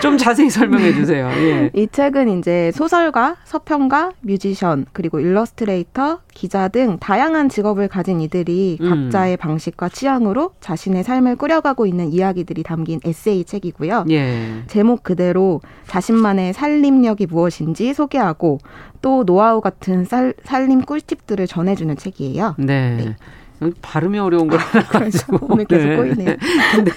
좀 자세히 설명해 주세요. 예. 이 책은 이제 소설가, 서평가, 뮤지션, 그리고 일러스트레이터, 기자 등 다양한 직업을 가진 이들이 음. 각자의 방식과 취향으로 자신의 삶을 꾸려가고 있는 이야기들이 담긴 에세이 책이고요. 예. 제목 그대로 자신만의 살림력이 무엇인지 소개하고 또 노하우 같은 살, 살림 꿀팁들을 전해주는 책이에요. 네. 네. 발음이 어려운 걸 *laughs* 그래서 오늘 계속 네. 꼬이네요. *laughs* 근데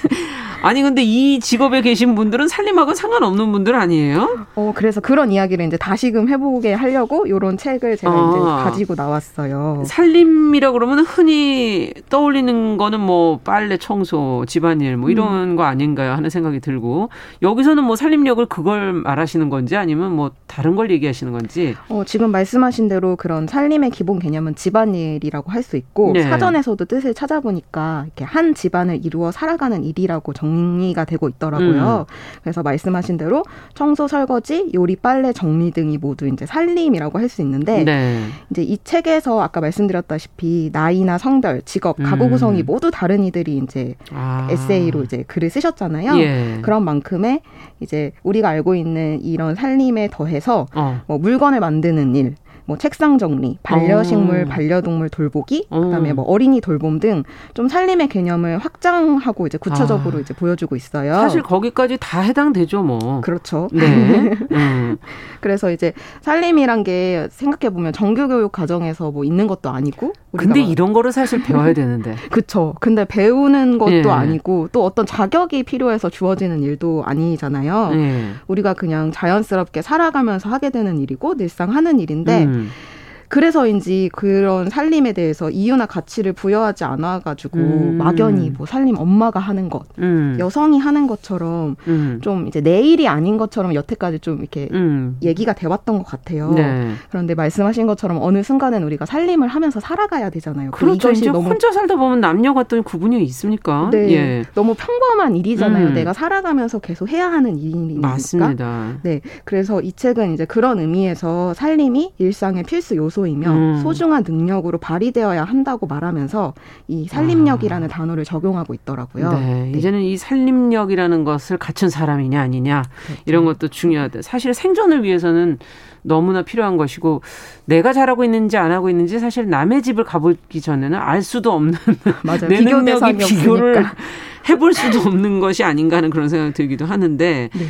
아니 근데 이 직업에 계신 분들은 살림하고 상관없는 분들 아니에요? 어 그래서 그런 이야기를 이제 다시금 해보게 하려고 이런 책을 제가 아, 이제 가지고 나왔어요. 살림이라 그러면 흔히 떠올리는 거는 뭐 빨래, 청소, 집안일 뭐 이런 음. 거 아닌가요 하는 생각이 들고 여기서는 뭐 살림력을 그걸 말하시는 건지 아니면 뭐 다른 걸 얘기하시는 건지? 어 지금 말씀하신 대로 그런 살림의 기본 개념은 집안일이라고 할 수 있고 네. 사전에 서도 뜻을 찾아보니까 이렇게 한 집안을 이루어 살아가는 일이라고 정 정리가 되고 있더라고요. 음. 그래서 말씀하신 대로 청소, 설거지, 요리, 빨래, 정리 등이 모두 이제 살림이라고 할 수 있는데 네. 이제 이 책에서 아까 말씀드렸다시피 나이나 성별, 직업, 가구 음. 구성이 모두 다른 이들이 이제 아. 에세이로 이제 글을 쓰셨잖아요. 예. 그런 만큼의 이제 우리가 알고 있는 이런 살림에 더해서 어. 뭐 물건을 만드는 일, 뭐 책상 정리, 반려식물, 어. 반려동물 돌보기, 어. 그다음에 뭐 어린이 돌봄 등 좀 살림의 개념을 확장하고 이제 구체적으로 아. 이제 보여주고 있어요. 사실 거기까지 다 해당되죠, 뭐. 그렇죠. 네. *laughs* 음. 그래서 이제 살림이란 게 생각해 보면 정규 교육 과정에서 뭐 있는 것도 아니고. 근데 이런 거를 사실 배워야 되는데. *laughs* 그렇죠. 근데 배우는 것도 예. 아니고 또 어떤 자격이 필요해서 주어지는 일도 아니잖아요. 예. 우리가 그냥 자연스럽게 살아가면서 하게 되는 일이고 늘상 하는 일인데. 음. 음. 그래서인지 그런 살림에 대해서 이유나 가치를 부여하지 않아가지고 음. 막연히 뭐 살림 엄마가 하는 것, 음. 여성이 하는 것처럼 음. 좀 이제 내 일이 아닌 것처럼 여태까지 좀 이렇게 음. 얘기가 돼왔던 것 같아요. 네. 그런데 말씀하신 것처럼 어느 순간은 우리가 살림을 하면서 살아가야 되잖아요. 그렇죠. 이제 너무 혼자 살다 보면 남녀가 어떤 구분이 있습니까? 네, 예. 너무 평범한 일이잖아요. 음. 내가 살아가면서 계속 해야 하는 일이니까. 맞습니다. 네, 그래서 이 책은 이제 그런 의미에서 살림이 일상의 필수 요소 요소이며 음. 소중한 능력으로 발휘되어야 한다고 말하면서 이 살림력이라는 아. 단어를 적용하고 있더라고요. 네, 네. 이제는 이 살림력이라는 것을 갖춘 사람이냐 아니냐 그렇죠. 이런 것도 중요하다. 사실 생존을 위해서는 너무나 필요한 것이고 내가 잘하고 있는지 안 하고 있는지 사실 남의 집을 가보기 전에는 알 수도 없는 *laughs* 맞아요. 내 능력이 비교를 해볼 수도 없는 것이 아닌가 하는 그런 생각이 들기도 하는데 네.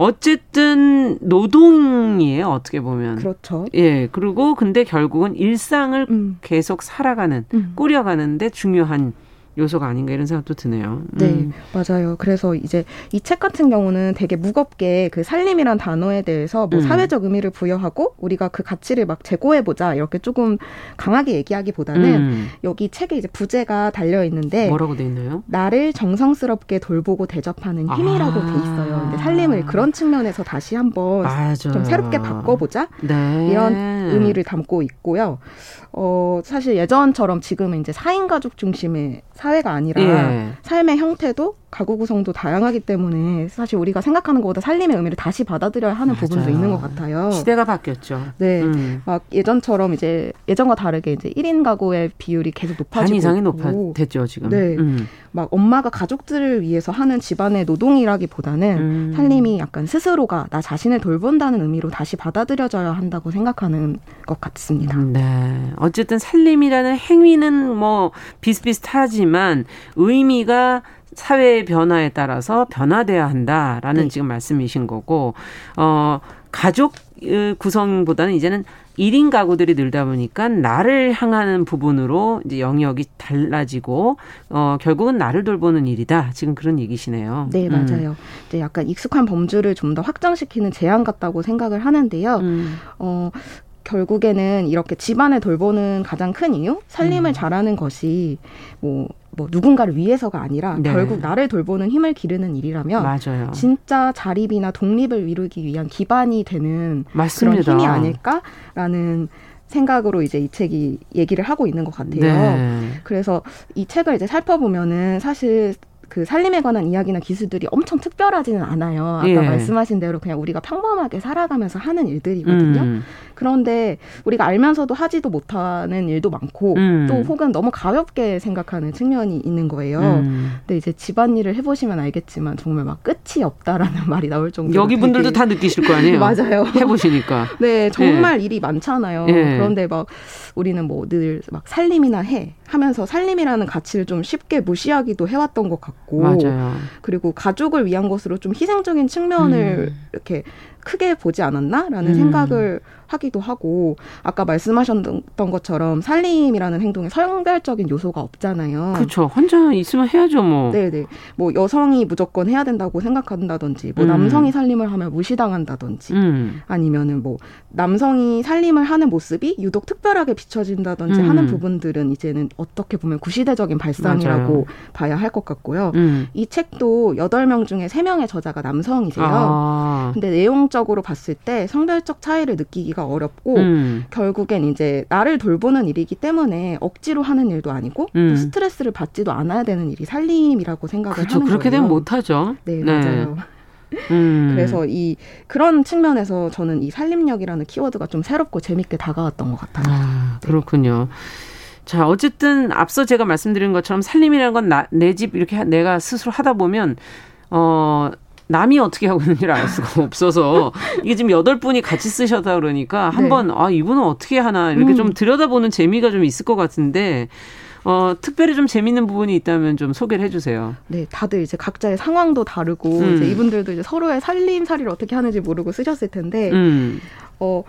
어쨌든 노동이에요 어떻게 보면 그렇죠. 예 그리고 근데 결국은 일상을 음. 계속 살아가는 음. 꾸려가는데 중요한 요소가 아닌가 이런 생각도 드네요. 네, 음. 맞아요. 그래서 이제 이 책 같은 경우는 되게 무겁게 그 살림이란 단어에 대해서 뭐 음. 사회적 의미를 부여하고 우리가 그 가치를 막 재고해 보자 이렇게 조금 강하게 얘기하기보다는 음. 여기 책에 이제 부제가 달려 있는데 뭐라고 돼 있나요? 나를 정성스럽게 돌보고 대접하는 힘이라고 아. 돼 있어요. 근데 살림을 그런 측면에서 다시 한번 맞아요. 좀 새롭게 바꿔보자 네. 이런 의미를 담고 있고요. 어, 사실 예전처럼 지금은 이제 4인 가족 중심의 사회가 아니라 예. 삶의 형태도 가구 구성도 다양하기 때문에 사실 우리가 생각하는 것보다 살림의 의미를 다시 받아들여야 하는 맞아요. 부분도 있는 것 같아요. 시대가 바뀌었죠. 네. 음. 막 예전처럼 이제 예전과 다르게 이제 1인 가구의 비율이 계속 높아지고 반 이상이 높아됐죠, 지금. 네. 음. 막 엄마가 가족들을 위해서 하는 집안의 노동이라기보다는 음. 살림이 약간 스스로가 나 자신을 돌본다는 의미로 다시 받아들여져야 한다고 생각하는 것 같습니다. 네. 어쨌든 살림이라는 행위는 뭐 비슷비슷하지만 의미가 사회의 변화에 따라서 변화돼야 한다라는 네. 지금 말씀이신 거고 어 가족 구성보다는 이제는 1인 가구들이 늘다 보니까 나를 향하는 부분으로 이제 영역이 달라지고 어 결국은 나를 돌보는 일이다. 지금 그런 얘기시네요. 네, 음. 맞아요. 음. 이제 약간 익숙한 범주를 좀 더 확장시키는 제안 같다고 생각을 하는데요. 음. 어 결국에는 이렇게 집안을 돌보는 가장 큰 이유 살림을 음. 잘하는 것이 뭐 뭐 누군가를 위해서가 아니라 네. 결국 나를 돌보는 힘을 기르는 일이라면 맞아요. 진짜 자립이나 독립을 이루기 위한 기반이 되는 맞습니다. 그런 힘이 아닐까라는 생각으로 이제 이 책이 얘기를 하고 있는 것 같아요. 네. 그래서 이 책을 이제 살펴보면은 사실 그 살림에 관한 이야기나 기술들이 엄청 특별하지는 않아요. 아까 예. 말씀하신 대로 그냥 우리가 평범하게 살아가면서 하는 일들이거든요. 음. 그런데 우리가 알면서도 하지도 못하는 일도 많고 음. 또 혹은 너무 가볍게 생각하는 측면이 있는 거예요. 음. 근데 이제 집안일을 해보시면 알겠지만 정말 막 끝이 없다라는 *laughs* 말이 나올 정도로 여기 분들도 다 느끼실 거 아니에요. *laughs* 맞아요. 해보시니까. *laughs* 네, 정말 예. 일이 많잖아요. 예. 그런데 막 우리는 뭐 늘 막 살림이나 해 하면서 살림이라는 가치를 좀 쉽게 무시하기도 해왔던 것 같고 맞아요. 그리고 가족을 위한 것으로 좀 희생적인 측면을 음. 이렇게 크게 보지 않았나라는 음. 생각을 하기도 하고 아까 말씀하셨던 것처럼 살림이라는 행동에 성별적인 요소가 없잖아요. 그렇죠. 혼자 있으면 해야죠, 뭐. 네 네. 뭐 여성이 무조건 해야 된다고 생각한다든지, 뭐 음. 남성이 살림을 하면 무시당한다든지, 음. 아니면은 뭐 남성이 살림을 하는 모습이 유독 특별하게 비춰진다든지 음. 하는 부분들은 이제는 어떻게 보면 구시대적인 발상이라고 맞아요. 봐야 할 것 같고요. 음. 이 책도 여덟 명 중에 세명의 저자가 남성이세요. 아. 근데 내용 적으로 봤을 때 성별적 차이를 느끼기가 어렵고 음. 결국엔 이제 나를 돌보는 일이기 때문에 억지로 하는 일도 아니고 음. 스트레스를 받지도 않아야 되는 일이 살림이라고 생각을 그렇죠. 하는 그렇게 거예요. 되면 못하죠. 네, 네. 맞아요. 음. *laughs* 그래서 이 그런 측면에서 저는 이 살림력이라는 키워드가 좀 새롭고 재밌게 다가왔던 것 같아요. 아, 그렇군요. 자, 어쨌든 앞서 제가 말씀드린 것처럼 살림이라는 건 내 집 이렇게 내가 스스로 하다 보면 어 남이 어떻게 하고 있는지를 알 수가 *laughs* 없어서 이게 지금 여덟 분이 같이 쓰셨다 그러니까 한번 네. 아 이분은 어떻게 하나 이렇게 음. 좀 들여다보는 재미가 좀 있을 것 같은데 어, 특별히 좀 재밌는 부분이 있다면 좀 소개를 해주세요. 네, 다들 이제 각자의 상황도 다르고 음. 이제 이분들도 이제 서로의 살림살이를 어떻게 하는지 모르고 쓰셨을 텐데 음. 어.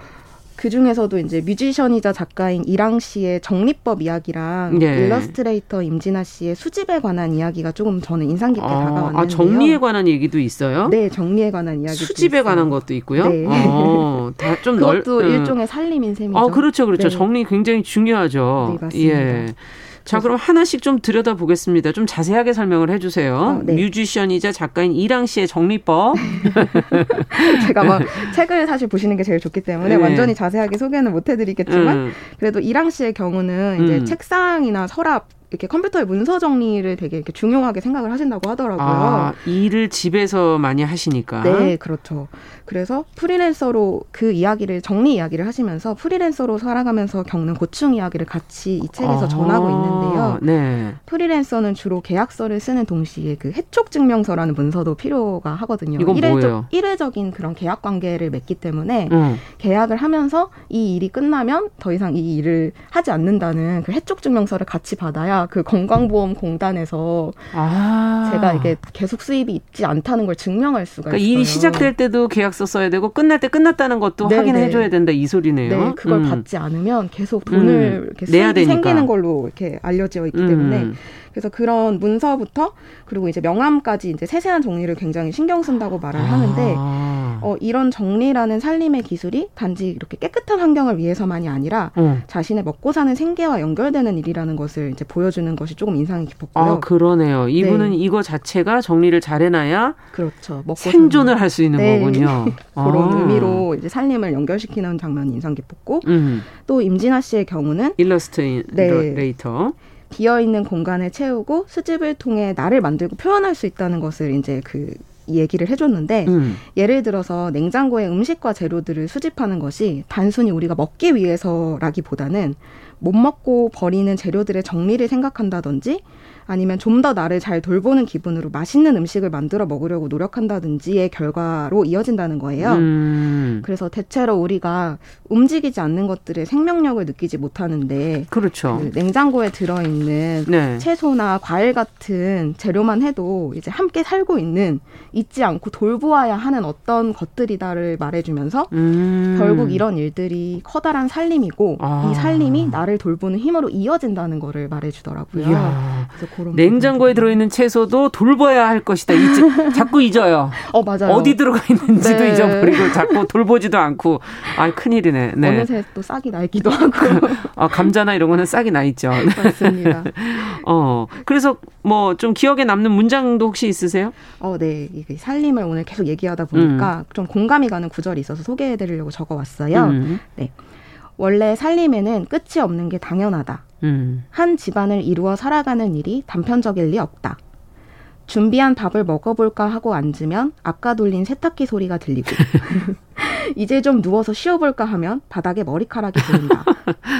그 중에서도 이제 뮤지션이자 작가인 이랑 씨의 정리법 이야기랑 예. 일러스트레이터 임진아 씨의 수집에 관한 이야기가 조금 저는 인상 깊게 아, 다가왔는데요. 아, 정리에 관한 얘기도 있어요? 네, 정리에 관한 이야기. 수집에 있어요. 관한 것도 있고요. 네. 어, 다좀 그것도 넓, 일종의 살림인 셈이죠. 아, 그렇죠, 그렇죠. 네. 정리 굉장히 중요하죠. 네, 맞습니다. 예. 자, 그럼 하나씩 좀 들여다 보겠습니다. 좀 자세하게 설명을 해주세요. 어, 네. 뮤지션이자 작가인 이랑 씨의 정리법. *laughs* 제가 막 *laughs* 책을 사실 보시는 게 제일 좋기 때문에 네. 완전히 자세하게 소개는 못 해드리겠지만 음. 그래도 이랑 씨의 경우는 이제 음. 책상이나 서랍 이렇게 컴퓨터의 문서 정리를 되게 이렇게 중요하게 생각을 하신다고 하더라고요. 아, 일을 집에서 많이 하시니까. 네, 그렇죠. 그래서 프리랜서로 그 이야기를 정리 이야기를 하시면서 프리랜서로 살아가면서 겪는 고충 이야기를 같이 이 책에서 아, 전하고 있는데요. 네. 프리랜서는 주로 계약서를 쓰는 동시에 그 해촉 증명서라는 문서도 필요가 하거든요. 이건 일회적, 뭐예요? 일회적인 그런 계약 관계를 맺기 때문에 음. 계약을 하면서 이 일이 끝나면 더 이상 이 일을 하지 않는다는 그 해촉 증명서를 같이 받아야 그 건강보험공단에서 아. 제가 이게 계속 수입이 있지 않다는 걸 증명할 수가 그러니까 있어요. 일이 시작될 때도 계약서 써야 되고 끝날 때 끝났다는 것도 네, 확인해 네. 줘야 된다 이 소리네요. 네, 그걸 음. 받지 않으면 계속 돈을 음. 이렇게 내야 되니까. 생기는 걸로 이렇게 알려져 있기 음. 때문에 그래서 그런 문서부터 그리고 이제 명함까지 이제 세세한 정리를 굉장히 신경 쓴다고 말을 아. 하는데 어, 이런 정리라는 살림의 기술이 단지 이렇게 깨끗한 환경을 위해서만이 아니라 어. 자신의 먹고 사는 생계와 연결되는 일이라는 것을 이제 보여주는 것이 조금 인상이 깊었고요. 아 그러네요. 이분은 네. 이거 자체가 정리를 잘해놔야 그렇죠. 생존을 할 수 있는 네. 거군요. *laughs* 그런 아. 의미로 이제 살림을 연결시키는 장면이 인상 깊었고 음. 또 임진아 씨의 경우는 일러스트레이터 네. 비어 있는 공간을 채우고 수집을 통해 나를 만들고 표현할 수 있다는 것을 이제 그 얘기를 해줬는데 음. 예를 들어서 냉장고에 음식과 재료들을 수집하는 것이 단순히 우리가 먹기 위해서라기보다는 못 먹고 버리는 재료들의 정리를 생각한다든지 아니면 좀 더 나를 잘 돌보는 기분으로 맛있는 음식을 만들어 먹으려고 노력한다든지의 결과로 이어진다는 거예요. 음. 그래서 대체로 우리가 움직이지 않는 것들의 생명력을 느끼지 못하는데 그렇죠. 그 냉장고에 들어 있는 네. 채소나 과일 같은 재료만 해도 이제 함께 살고 있는 잊지 않고 돌보아야 하는 어떤 것들이다를 말해주면서 음. 결국 이런 일들이 커다란 살림이고 아. 이 살림이 나를 돌보는 힘으로 이어진다는 거를 말해주더라고요. 그래서 그런 냉장고에 들어있는 채소도 돌봐야 할 것이다. 잊지, *laughs* 자꾸 잊어요. 어 맞아요. 어디 들어가 있는지도 네. 잊어버리고 자꾸 돌보지도 않고 아 큰일이네. 네. 어느새 또 싹이 날기도 하고. *laughs* 아 감자나 이런 거는 싹이 나 있죠. 맞습니다. *laughs* 어 그래서 뭐 좀 기억에 남는 문장도 혹시 있으세요? 어 네. 이게 살림을 오늘 계속 얘기하다 보니까 음. 좀 공감이 가는 구절이 있어서 소개해드리려고 적어왔어요. 음. 네. 원래 살림에는 끝이 없는 게 당연하다. 음. 한 집안을 이루어 살아가는 일이 단편적일 리 없다. 준비한 밥을 먹어볼까 하고 앉으면 아까 돌린 세탁기 소리가 들리고 *laughs* 이제 좀 누워서 쉬어볼까 하면 바닥에 머리카락이 보인다.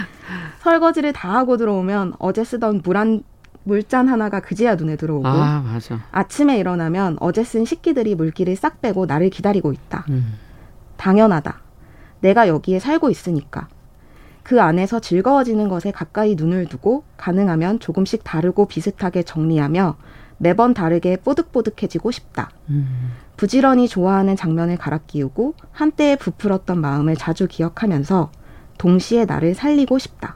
*laughs* 설거지를 다 하고 들어오면 어제 쓰던 물 한 물잔 하나가 그제야 눈에 들어오고 아, 아침에 일어나면 어제 쓴 식기들이 물기를 싹 빼고 나를 기다리고 있다. 음. 당연하다. 내가 여기에 살고 있으니까. 그 안에서 즐거워지는 것에 가까이 눈을 두고 가능하면 조금씩 다르고 비슷하게 정리하며 매번 다르게 뽀득뽀득해지고 싶다. 음. 부지런히 좋아하는 장면을 갈아 끼우고 한때에 부풀었던 마음을 자주 기억하면서 동시에 나를 살리고 싶다.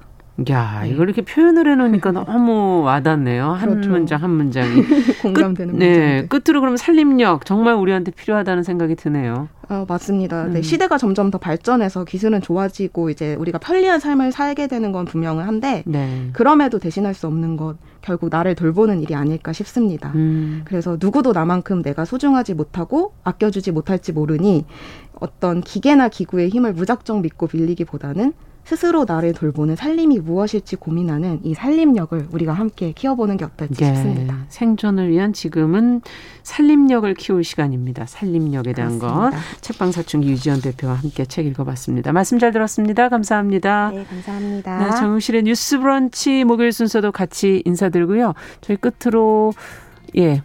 야, 네. 이걸 이렇게 표현을 해놓으니까 너무 와닿네요. 한 그렇죠. 문장 한 문장이. *laughs* 공감되는 끝, 네, 끝으로 그럼 살림력 정말 우리한테 필요하다는 생각이 드네요. 어, 맞습니다. 네, 음. 네, 시대가 점점 더 발전해서 기술은 좋아지고 이제 우리가 편리한 삶을 살게 되는 건 분명은 한데 네. 그럼에도 대신할 수 없는 것 결국 나를 돌보는 일이 아닐까 싶습니다. 음. 그래서 누구도 나만큼 내가 소중하지 못하고 아껴주지 못할지 모르니 어떤 기계나 기구의 힘을 무작정 믿고 빌리기보다는 스스로 나를 돌보는 살림이 무엇일지 고민하는 이 살림력을 우리가 함께 키워보는 게 어떨지 네. 싶습니다. 생존을 위한 지금은 살림력을 키울 시간입니다. 살림력에 대한. 것. 책방사춘기 유지연 대표와 함께 책 읽어봤습니다. 말씀 잘 들었습니다. 감사합니다. 네, 감사합니다. 네, 정우실의 뉴스 브런치 목요일 순서도 같이 인사드리고요. 저희 끝으로 예.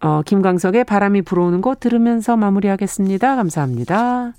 어, 김광석의 바람이 불어오는 곳 들으면서 마무리하겠습니다. 감사합니다.